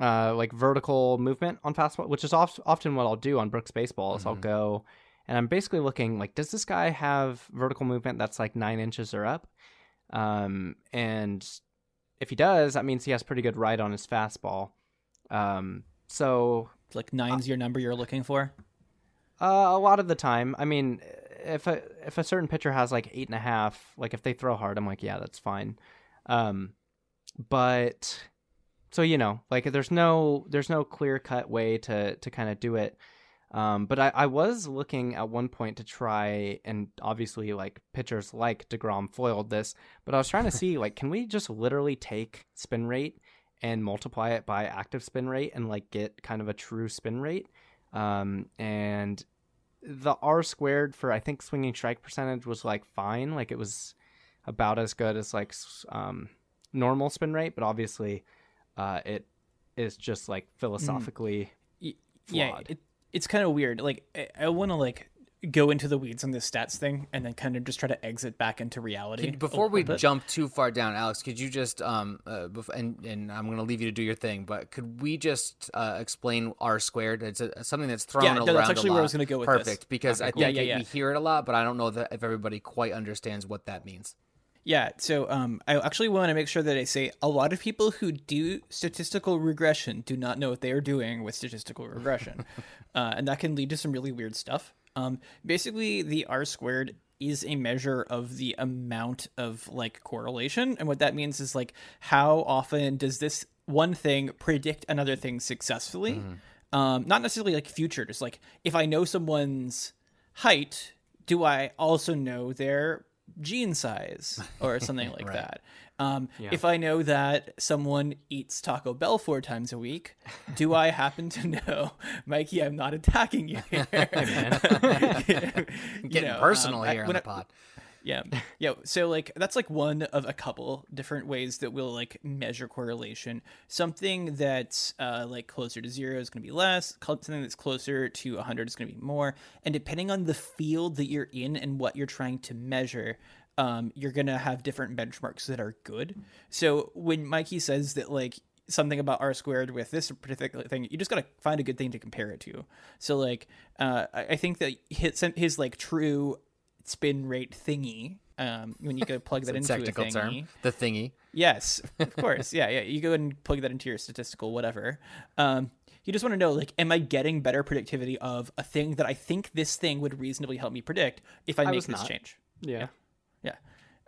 uh, like vertical movement on fastball, which is oft, often what I'll do on Brooks baseball. Is I'll Mhm. go and I'm basically looking like, does this guy have vertical movement that's like nine inches or up? Um, and if he does, that means he has pretty good ride on his fastball. Um, so like nine's your number you're looking for. uh, a lot of the time. I mean, if a if a certain pitcher has like eight and a half, like if they throw hard, I'm like, yeah, that's fine. Um, but so you know, like there's no there's no clear cut way to to kind of do it. Um, but I, I was looking at one point to try, and obviously, like pitchers like Degrom foiled this. But I was trying to see, [LAUGHS] like, can we just literally take spin rate and multiply it by active spin rate and like get kind of a true spin rate? Um, and the R squared for I think swinging strike percentage was like fine, like it was about as good as like um, normal spin rate, but obviously uh, it is just like philosophically Y- yeah, flawed. it, it's kind of weird. Like I, I want to like go into the weeds on this stats thing and then kind of just try to exit back into reality. Could- before we bit. jump too far down, Alex, could you just um uh, bef- and and I'm gonna leave you to do your thing, but could we just uh, explain R squared? It's a, something that's thrown Yeah, around. no, that's actually a where I was gonna go with this. Perfect, because I think. Yeah, yeah, yeah. we hear it a lot, but I don't know that if everybody quite understands what that means. Yeah, so um, I actually want to make sure that I say a lot of people who do statistical regression do not know what they are doing with statistical regression, [LAUGHS] uh, and that can lead to some really weird stuff. Um, basically, the R squared is a measure of the amount of like correlation, and what that means is like how often does this one thing predict another thing successfully? Um, not necessarily like future, just like if I know someone's height, do I also know their jean size or [LAUGHS] something like that? Um, If I know that someone eats Taco Bell four times a week, do [LAUGHS] I happen to know, [LAUGHS] Mikey? I'm not attacking you here. You Getting know, personal um, I- here on when the I- pod. Yeah. [LAUGHS] Yeah. So like that's like one of a couple different ways that we'll like measure correlation. Something that's uh like closer to zero is gonna be less, something that's closer to hundred is gonna be more. And depending on the field that you're in and what you're trying to measure, um, you're gonna have different benchmarks that are good. So when Mikey says that like something about r squared with this particular thing you just gotta find a good thing to compare it to so like uh i I think that his, his like true spin rate thingy um when you go plug [LAUGHS] that a into a technical thingy term, the thingy. yes of [LAUGHS] course yeah yeah you go and plug that into your statistical whatever um you just want to know like am i getting better predictivity of a thing that i think this thing would reasonably help me predict if i, make was this not. change yeah. yeah.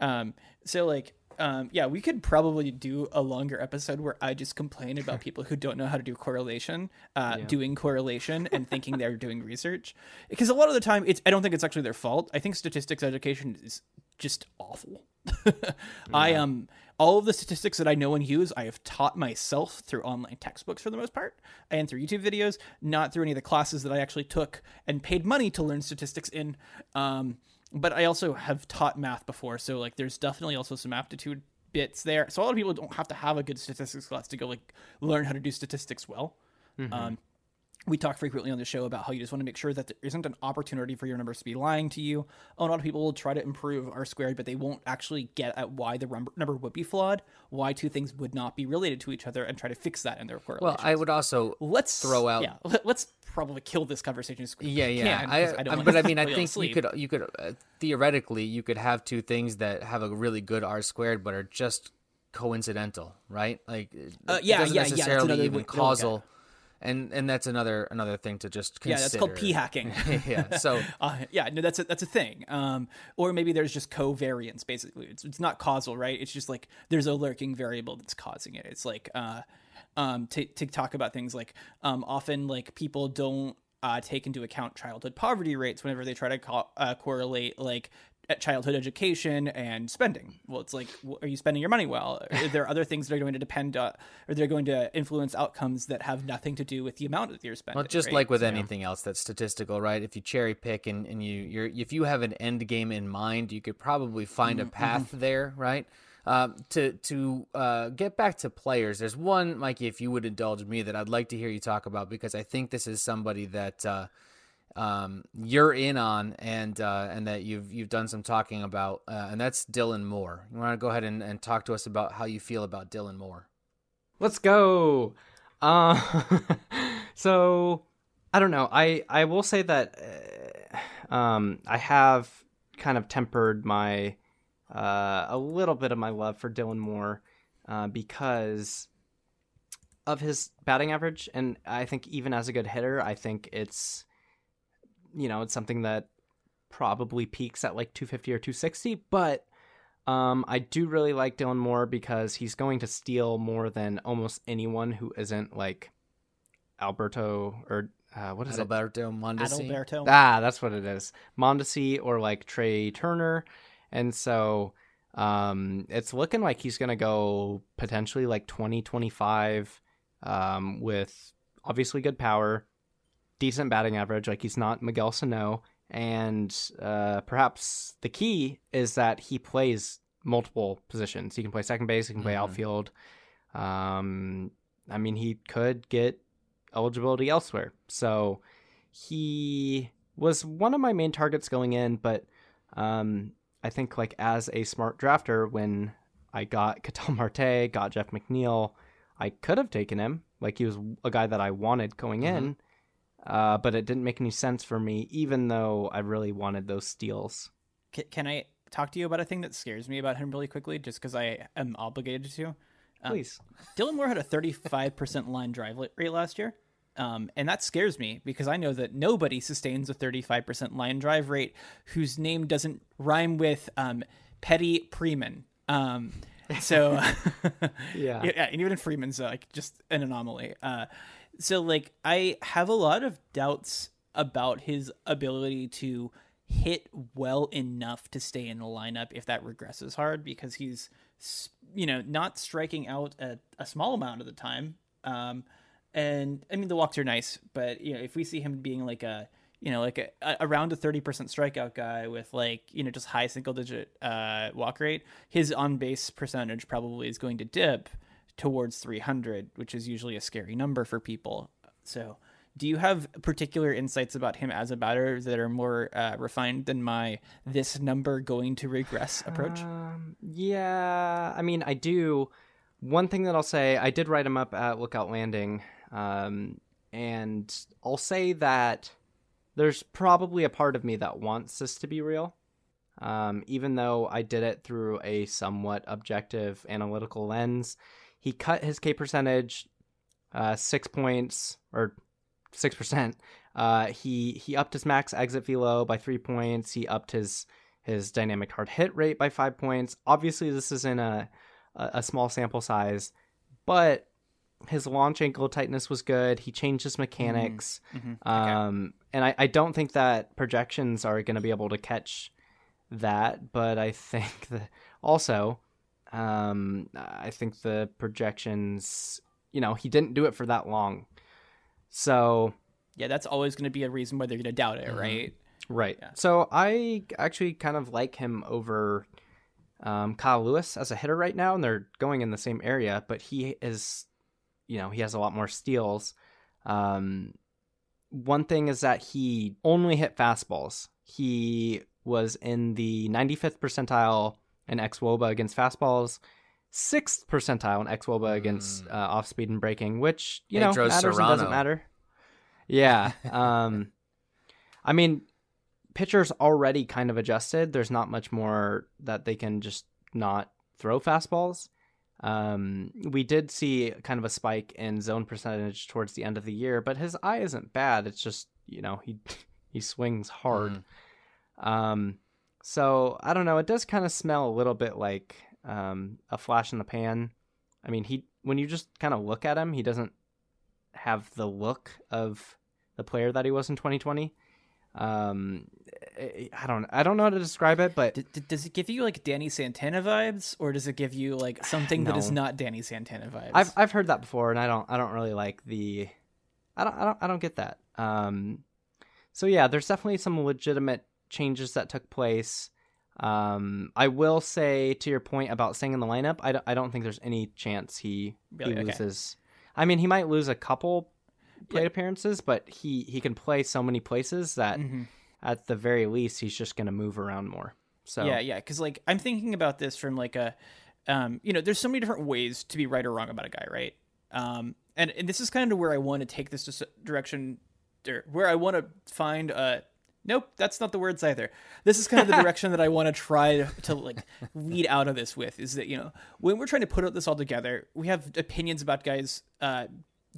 Um, so like, um, yeah, we could probably do a longer episode where I just complain about people who don't know how to do correlation, uh, doing correlation and [LAUGHS] thinking they're doing research. Because a lot of the time, it's I don't think it's actually their fault. I think statistics education is just awful. [LAUGHS] I um all of the statistics that I know and use, I have taught myself through online textbooks for the most part, and through YouTube videos, not through any of the classes that I actually took and paid money to learn statistics in. Um, but I also have taught math before, so like there's definitely also some aptitude bits there. So a lot of people don't have to have a good statistics class to go like learn how to do statistics well. Um, we talk frequently on the show about how you just want to make sure that there isn't an opportunity for your numbers to be lying to you. A lot of people will try to improve R squared, but they won't actually get at why the number would be flawed, why two things would not be related to each other, and try to fix that in their correlation. Well, I would also let's throw out- Yeah, let, us probably kill this conversation. Yeah, yeah. can, I, 'cause don't I- but I mean, I think you could, you could uh, theoretically, you could have two things that have a really good R squared, but are just coincidental, right? Like, it- Uh, it yeah, doesn't yeah, yeah, necessarily another even causal. And and that's another another thing to just Yeah, that's called p hacking. [LAUGHS] yeah. So [LAUGHS] Uh, yeah, no, that's a, that's a thing. Um, or maybe there's just covariance. Basically, it's it's not causal, right? It's just like there's a lurking variable that's causing it. It's like uh, um, to to talk about things like um, often like people don't uh, take into account childhood poverty rates whenever they try to co- uh, correlate like at childhood education and spending. Well, it's like, are you spending your money well? Are there other things that are going to depend, uh, or they're going to influence outcomes that have nothing to do with the amount that you're spending? Well, just right? like with anything else that's statistical, right? If you cherry pick and, and you you're if you have an end game in mind, you could probably find Mm-hmm, a path there, right? Um, to to uh, get back to players, there's one, Mikey, if you would indulge me, that I'd like to hear you talk about because I think this is somebody that uh, um, you're in on and uh, and that you've you've done some talking about, uh, and that's Dylan Moore. You want to go ahead and, and talk to us about how you feel about Dylan Moore? Let's go. Uh, [LAUGHS] so I don't know. I I will say that uh, um, I have kind of tempered my uh, a little bit of my love for Dylan Moore uh, because of his batting average, and I think even as a good hitter, I think it's you know it's something that probably peaks at like 250 or 260, but um, I do really like Dylan Moore because he's going to steal more than almost anyone who isn't like Alberto or uh, what is it? Adalberto Mondesi. Adalberto. Ah, that's what it is. Mondesi or like Trea Turner. And so um, it's looking like he's going to go potentially like 20, 25 um, with obviously good power, decent batting average. Like he's not Miguel Sano. And uh, perhaps the key is that he plays multiple positions. He can play second base, he can play Mhm. outfield. Um, I mean, he could get eligibility elsewhere. So he was one of my main targets going in, but um, I think like as a smart drafter, when I got [LAUGHS] Ketel Marte, got Jeff McNeil, I could have taken him. Like he was a guy that I wanted going Mhm. in, uh, but it didn't make any sense for me, even though I really wanted those steals. Can, can I talk to you about a thing that scares me about him really quickly, just because I am obligated to? Um, Please. Dylan Moore had a 35% line drive rate last year. Um, and that scares me because I know that nobody sustains a 35% line drive rate whose name doesn't rhyme with um, Petty Freeman. Um, so, [LAUGHS] Yeah. [LAUGHS] yeah, and even Freeman's uh, like just an anomaly. Uh, so, like, I have a lot of doubts about his ability to hit well enough to stay in the lineup if that regresses hard because he's you know not striking out a, a small amount of the time. Um and i mean the walks are nice but you know if we see him being like a you know like a, around a 30% strikeout guy with like you know just high single digit uh walk rate his on base percentage probably is going to dip towards 300 which is usually a scary number for people so do you have particular insights about him as a batter that are more uh, refined than my this number going to regress approach? Um, yeah, I mean, I do. One thing that I'll say, I did write him up at Lookout Landing, um, and I'll say that there's probably a part of me that wants this to be real, um, even though I did it through a somewhat objective analytical lens. He cut his K percentage uh, six points or six percent. Uh, he he upped his max exit velo by three points. He upped his his dynamic hard hit rate by five points. Obviously, this is in a a, small sample size, but his launch angle tightness was good. He changed his mechanics, Mhm. um, and I, I don't think that projections are going to be able to catch that. But I think that also, um, I think the projections, you know, he didn't do it for that long, so Yeah, that's always going to be a reason why they're going to doubt it, Mhm. right? Right. Yeah. So I actually kind of like him over um, Kyle Lewis as a hitter right now, and they're going in the same area, but he is, you know, he has a lot more steals. Um, one thing is that he only hit fastballs. He was in the 95th percentile in xWOBA against fastballs, sixth percentile in xWOBA against Mm. uh, off speed and breaking, which you Pedro know matters and doesn't matter. Yeah. [LAUGHS] Um, I mean, pitchers already kind of adjusted. There's not much more that they can just not throw fastballs. Um, we did see kind of a spike in zone percentage towards the end of the year, but his eye isn't bad. It's just you know he [LAUGHS] he swings hard. Mhm. Um, so I don't know. It does kind of smell a little bit like um, a flash in the pan. I mean, he when you just kind of look at him, he doesn't have the look of the player that he was in 2020. Um, I I don't I don't know how to describe it, but D- d- does it give you like Danny Santana vibes, or does it give you like something that is not Danny Santana vibes? I've I've heard that before, and I don't I don't really like the I don't I don't I don't get that. Um, so yeah, there's definitely some legitimate changes that took place. Um, I will say to your point about staying in the lineup, I don't, I don't think there's any chance he Really? he Okay. loses. I mean, he might lose a couple plate Yeah. appearances, but he he can play so many places that Mhm. at the very least he's just going to move around more. So Yeah, yeah, because like I'm thinking about this from like a, um, you know, there's so many different ways to be right or wrong about a guy, right? Um, and and this is kind of where I want to take this dis- direction, or where I want to find a. Nope, that's not the words either. This is kind of the direction that I want to try to, like lead out of this with is that you know when we're trying to put out this all together, we have opinions about guys, uh,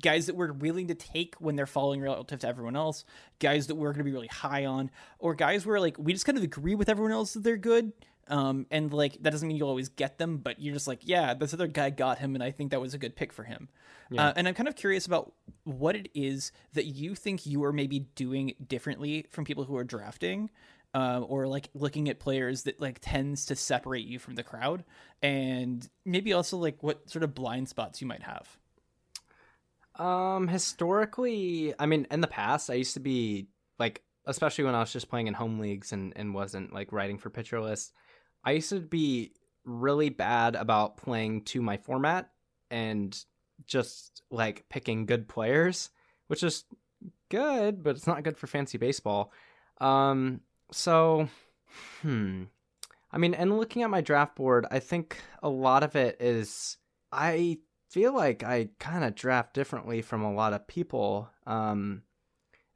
guys that we're willing to take when they're falling relative to everyone else, guys that we're going to be really high on, or guys where like we just kind of agree with everyone else that they're good. Um, and like that doesn't mean you'll always get them, but you're just like, yeah, this other guy got him, and I think that was a good pick for him. Uh, and I'm kind of curious about what it is that you think you are maybe doing differently from people who are drafting, um, or like looking at players that like tends to separate you from the crowd, and maybe also like what sort of blind spots you might have. Um, historically, I mean, in the past, I used to be like, especially when I was just playing in home leagues and and wasn't like writing for pitcher lists. I used to be really bad about playing to my format and just like picking good players, which is good, but it's not good for fantasy baseball. Um, so, hmm. I mean, and looking at my draft board, I think a lot of it is I feel like I kind of draft differently from a lot of people. Um,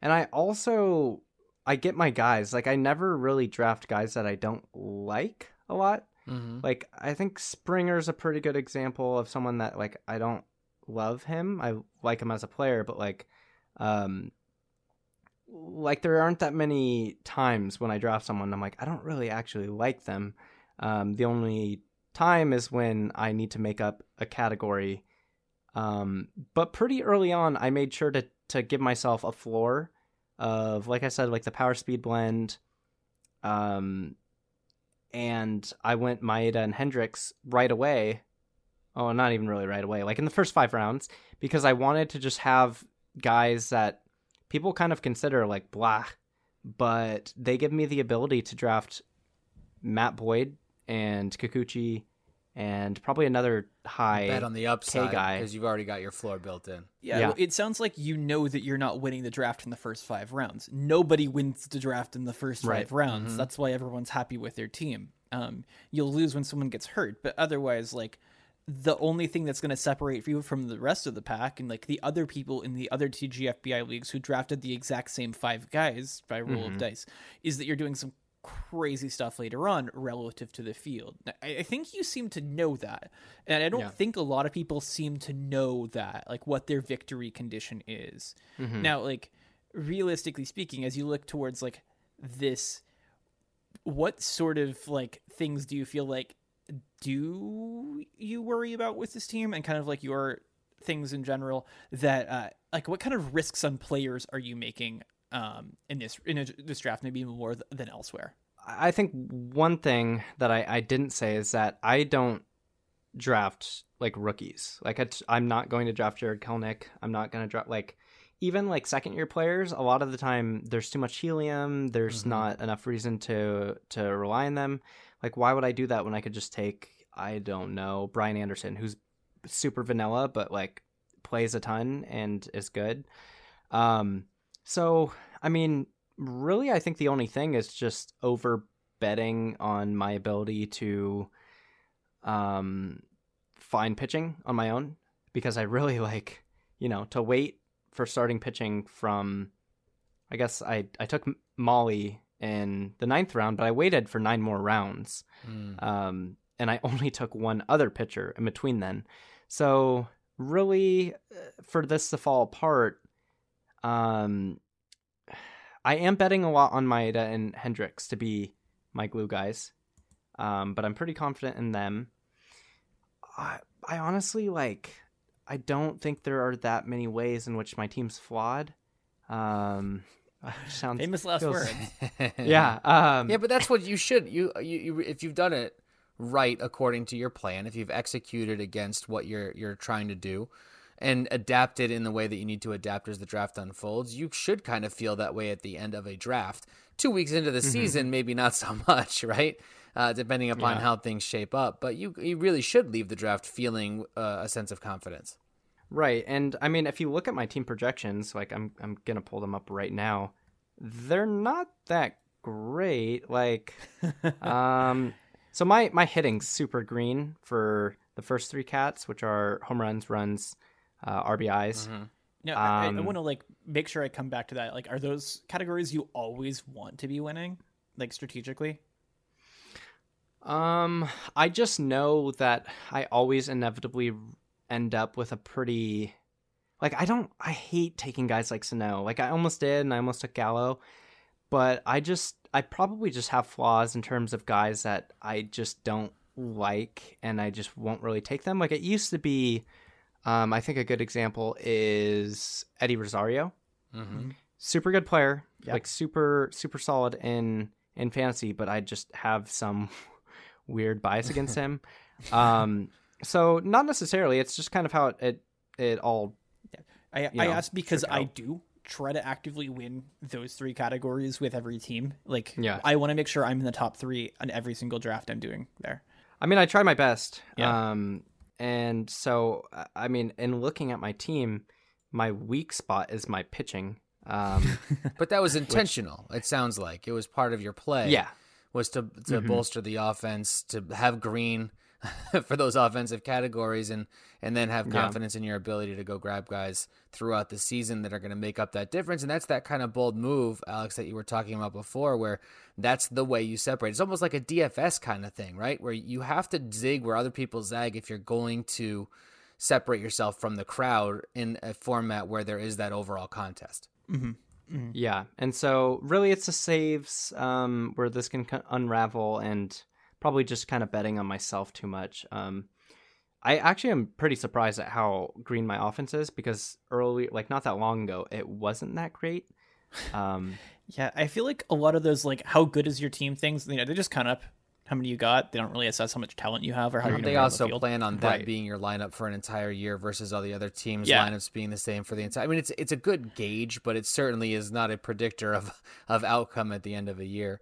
and I also I get my guys like I never really draft guys that I don't like a lot. Mm-hmm. Like I think Springer's a pretty good example of someone that like I don't love him. I like him as a player, but like um like there aren't that many times when I draft someone I'm like I don't really actually like them. Um the only time is when I need to make up a category. Um but pretty early on I made sure to to give myself a floor of like I said like the power speed blend um and I went Maeda and Hendricks right away. Oh, not even really right away, like in the first five rounds, because I wanted to just have guys that people kind of consider like blah, but they give me the ability to draft Matt Boyd and Kikuchi and probably another high Bet on the upside guy. because you've already got your floor built in. Yeah, Yeah. it sounds like you know that you're not winning the draft in the first five rounds. Nobody wins the draft in the first five Right. rounds. Mhm. That's why everyone's happy with their team. Um, you'll lose when someone gets hurt, but otherwise, like the only thing that's going to separate you from the rest of the pack and like the other people in the other TGFBI leagues who drafted the exact same five guys by roll of Mhm. dice is that you're doing some crazy stuff later on relative to the field. I, I think you seem to know that, and I don't Yeah. think a lot of people seem to know that, like what their victory condition is. Mhm. Now, like realistically speaking, as you look towards like this, what sort of like things do you feel like do you worry about with this team, and kind of like your things in general that uh like what kind of risks on players are you making um in this in a, this draft maybe even more th- than elsewhere I think one thing that I, I didn't say is that I don't draft like rookies. Like it's, I'm not going to draft Jarred Kelenic. I'm not going to draft like even like second year players. A lot of the time, there's too much helium. There's Mhm. not enough reason to to rely on them. Like why would I do that when I could just take I don't know Brian Anderson, who's super vanilla but like plays a ton and is good. Um, so I mean, really, I think the only thing is just over betting on my ability to um, find pitching on my own because I really [LAUGHS] like, you know, to wait for starting pitching from. I guess I I took Mahle in the ninth round, but I waited for nine more rounds, Mm. um, and I [LAUGHS] only took one other pitcher in between then. So really, uh, for this to fall apart, um, I am betting a lot on Maeda and Hendricks to be my glue guys, um, but I'm pretty confident in them. I, I honestly like. I don't think there are that many ways in which my team's flawed. Um, [LAUGHS] sounds famous last feels- word [LAUGHS] yeah. Um, yeah, but that's what you should. You, you, you, if you've done it right according to your plan, if you've executed against what you're you're trying to do, and adapt it in the way that you need to adapt as the draft unfolds, you should kind of feel that way at the end of a draft. Two weeks into the season, maybe not so [LAUGHS] much, right? Uh, depending upon Yeah. how things shape up, but you you really should leave the draft feeling uh, a sense of confidence. Right, and I mean, if you look at my team projections, like I'm, I'm gonna pull them up right now. They're not that great. Like, [LAUGHS] um, so my my hitting's super green for the first three cats, which are home runs, runs, uh, RBIs. no I, I Um, want to like make sure i come back to that like are those categories you always want to be winning like strategically Um, I just know that I always inevitably end up with a pretty like I don't I hate taking guys like Sano. Like I almost did and I almost took Gallo, but I just I probably just have flaws in terms of guys that I just don't like and I just won't really take them. Like it used to be um I think a good example is Eddie Rosario Mm-hmm. super good player, Yeah. like super super solid in in fantasy, but I just have some [LAUGHS] weird bias against him. [LAUGHS] Um, so not necessarily. It's just kind of how it it, it all. I, you I know, asked because I do try to actively win those three categories with every team. Like, Yeah. I want to make sure I'm in the top three on every single draft I'm doing there. I mean, I try my best. Yeah. Um, and so I mean, in looking at my team, my weak spot is my pitching. Um, [LAUGHS] but that was intentional. Which, it sounds like it was part of your play. Yeah, was to to mm-hmm. bolster the offense, to have Green [LAUGHS] for those offensive categories, and and then have confidence yeah. in your ability to go grab guys throughout the season that are going to make up that difference. And that's that kind of bold move, Alex, that you were talking about before, where that's the way you separate. It's almost like a DFS kind of thing, right? Where you have to zig where other people zag if you're going to separate yourself from the crowd in a format where there is that overall contest. Mm-hmm. Mm-hmm. Yeah, and so really, it's the saves um, where this can unravel, and probably just kind of betting on myself too much. Um, I actually am pretty surprised at how green my offense is because early, like not that long ago, it wasn't that great. Um, [LAUGHS] yeah, I feel like a lot of those like how good is your team things, you know, they just kind of how many you got. They don't really assess how much talent you have or how you're. They also the plan on that right. being your lineup for an entire year versus all the other teams' yeah. lineups being the same for the entire. I mean, it's it's a good gauge, but it certainly is not a predictor of of outcome at the end of a year.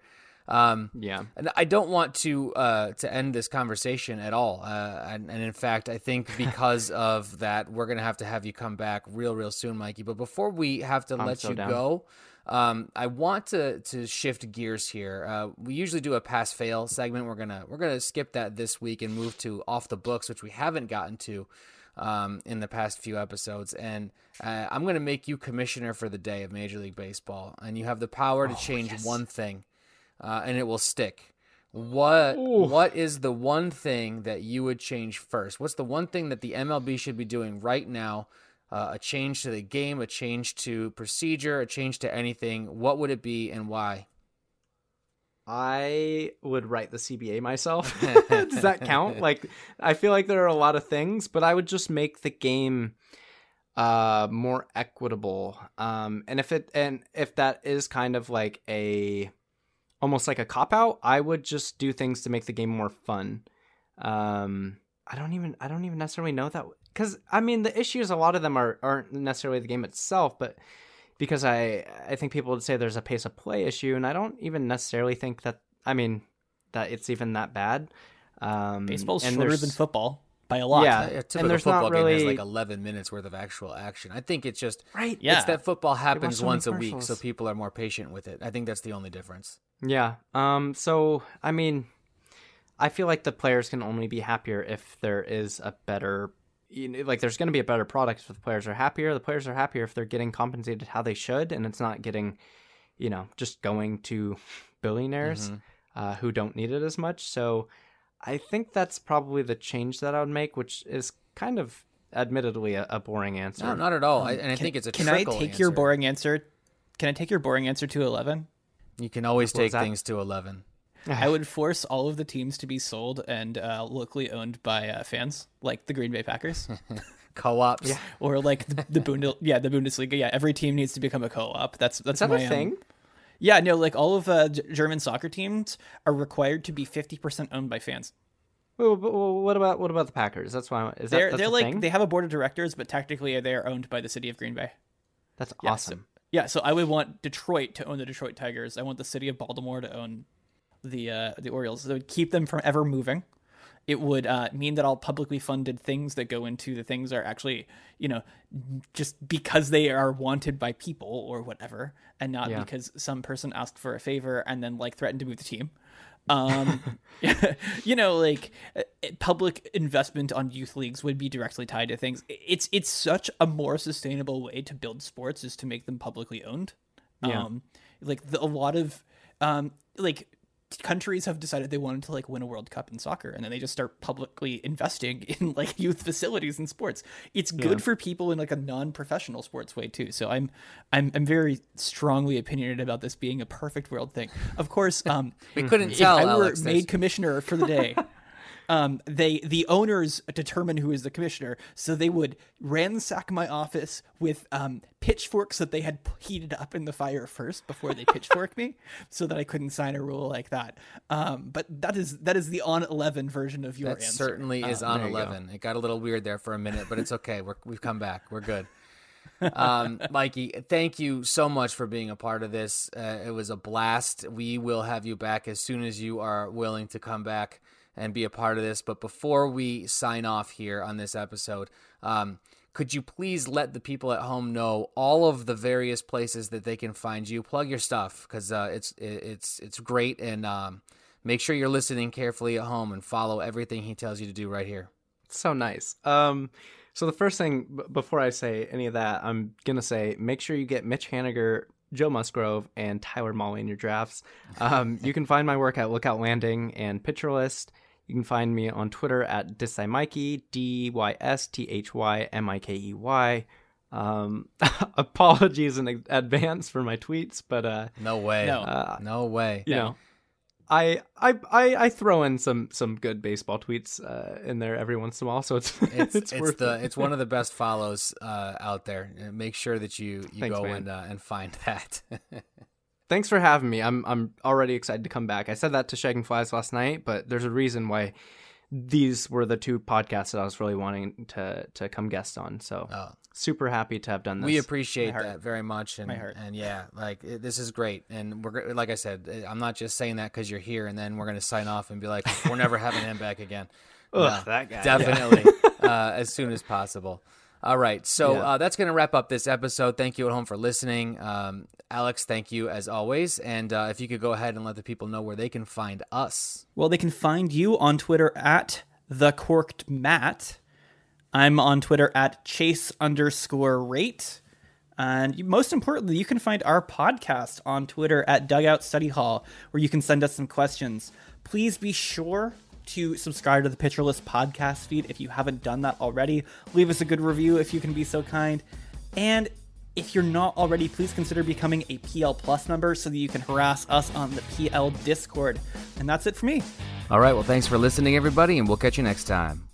Um, yeah, and I don't want to uh, to end this conversation at all. Uh, and, and, in fact, I think [LAUGHS] because of that, we're gonna have to have you come back real, real soon, Mikey. But before we have to I'm let so you down. go, um, I want to to shift gears here. Uh, we usually do a pass fail segment. We're gonna we're gonna skip that this week and move to off the books, which we haven't gotten to um, in the past few episodes. And uh, I'm gonna make you commissioner for the day of Major League Baseball, and you have the power to oh, change yes. one thing, uh, and it will stick. What Ooh. what is the one thing that you would change first? What's the one thing that the MLB should be doing right now uh, a change to the game, a change to procedure, a change to anything, what would it be and why? I would write the CBA myself. [LAUGHS] [LAUGHS] Does that count? Like, I feel like there are a lot of things, but I would just make the game uh more equitable um and if it and if that is kind of like a almost like a cop out i would just do things to make the game more fun um i don't even i don't even necessarily know that because I mean the issues a lot of them are aren't necessarily the game itself, but because I I think people would say there's a pace of play issue, and I don't even necessarily think that I mean that it's even that bad. Um, Baseball's shorter than football by a lot. Yeah, a and there's football not really... game has like 11 minutes worth of actual action. I think it's just right. Yeah, it's that football happens so once a week, so people are more patient with it. I think that's the only difference. Yeah. Um. So I mean, I feel like the players can only be happier if there is a better you know, like there's going to be a better product if the players are happier. The players are happier if they're getting compensated how they should, and it's not getting, you know, just going to [LAUGHS] billionaires mm-hmm. uh, who don't need it as much. So I think that's probably the change that I would make, which is kind of admittedly a, a boring answer. No, not at all. Um, I, and can, I think it's a. Can I take answer. your boring answer? Can I take your boring answer to eleven? You can always what take things to eleven. I would force all of the teams to be sold and uh, locally owned by uh, fans, like the Green Bay Packers. [LAUGHS] co-ops, yeah, or like the, the Bundes- yeah, the Bundesliga. Yeah, every team needs to become a co-op. That's that's Is that my a thing. Um, yeah, no, like all of uh, German soccer teams are required to be fifty percent owned by fans. Well, what about what about the Packers? That's why is that they're they're like thing? they have a board of directors, but technically they are owned by the city of Green Bay. That's awesome. Yeah, so, yeah, so I would want Detroit to own the Detroit Tigers. I want the city of Baltimore to own the uh, the Orioles. It would keep them from ever moving. It would uh, mean that all publicly funded things that go into the things are actually, you know, just because they are wanted by people or whatever, and not yeah. because some person asked for a favor and then like threatened to move the team. [LAUGHS] Um, [LAUGHS] you know, like uh, public investment on youth leagues would be directly tied to things. It's it's such a more sustainable way to build sports is to make them publicly owned. Yeah. Um, like the, a lot of um, like countries have decided they wanted to like win a World Cup in soccer, and then they just start publicly investing [LAUGHS] in like youth facilities and sports. It's good yeah. for people in like a non-professional sports way too. So I'm I'm I'm very strongly opinionated about this being a perfect world thing. Of course, um, [LAUGHS] we couldn't tell. If I were Alex, made commissioner for the day. [LAUGHS] um, they the owners determine who is the commissioner. So they would ransack my office with um, pitchforks that they had heated up in the fire first before they pitchfork me, [LAUGHS] so that I couldn't sign a rule like that. Um, but that is that is the on eleven version of your answer. that answer. certainly is um, on eleven. It got a little weird there for a minute, but it's okay. We're, we've come back. We're good. um, [LAUGHS] Mikey, thank you so much for being a part of this. Uh, it was a blast. We will have you back as soon as you are willing to come back and be a part of this. But before we sign off here on this episode, um, could you please let the people at home know all of the various places that they can find you? Plug your stuff because uh, it's it's it's great, and um, make sure you're listening carefully at home and follow everything he tells you to do right here. So nice. Um, so the first thing b- before I say any of that, I'm gonna say make sure you get Mitch Haniger, Joe Musgrove, and Tyler Mahle in your drafts. Um, you can find my work at Lookout Landing and Pitcher List. You can find me on Twitter at Dysthymickey, D Y S T H Y M I K E Y. Um, [LAUGHS] apologies in advance for my tweets, but uh, No way. No. Uh, no way. you know, I, I I I throw in some some good baseball tweets uh, in there every once in a while, so it's [LAUGHS] It's it's, worth the it. it's one of the [LAUGHS] best follows uh, out there. Uh, Make sure that you you Thanks, go man. and uh, and find that. [LAUGHS] Thanks for having me. I'm I'm already excited to come back. I said that to Shagging Flies last night, but there's a reason why these were the two podcasts that I was really wanting to to come guest on. So Oh. Super happy to have done this. we appreciate that very much, and My heart. and yeah, like it, this is great. And we're like I said, uh, I'm not just saying that because you're here, and then we're gonna sign off and be like, [LAUGHS] we're never having him back again. [LAUGHS] Ugh, No, that guy. definitely [LAUGHS] uh, as soon as possible. All right, so Yeah. uh, that's going to wrap up this episode. Thank you at home for listening. Um, Alex, thank you as always. And uh, if you could go ahead and let the people know where they can find us. Well, they can find you on Twitter at the corked Matt. I'm on Twitter at chase underscore rate. And most importantly, you can find our podcast on Twitter at Dugout Study Hall, where you can send us some questions. Please be sure to subscribe to the Pitcher List podcast feed if you haven't done that already. Leave us a good review if you can be so kind. And if you're not already, please consider becoming a PL Plus member so that you can harass us on the PL Discord. And that's it for me. All right, well, thanks for listening, everybody, and we'll catch you next time.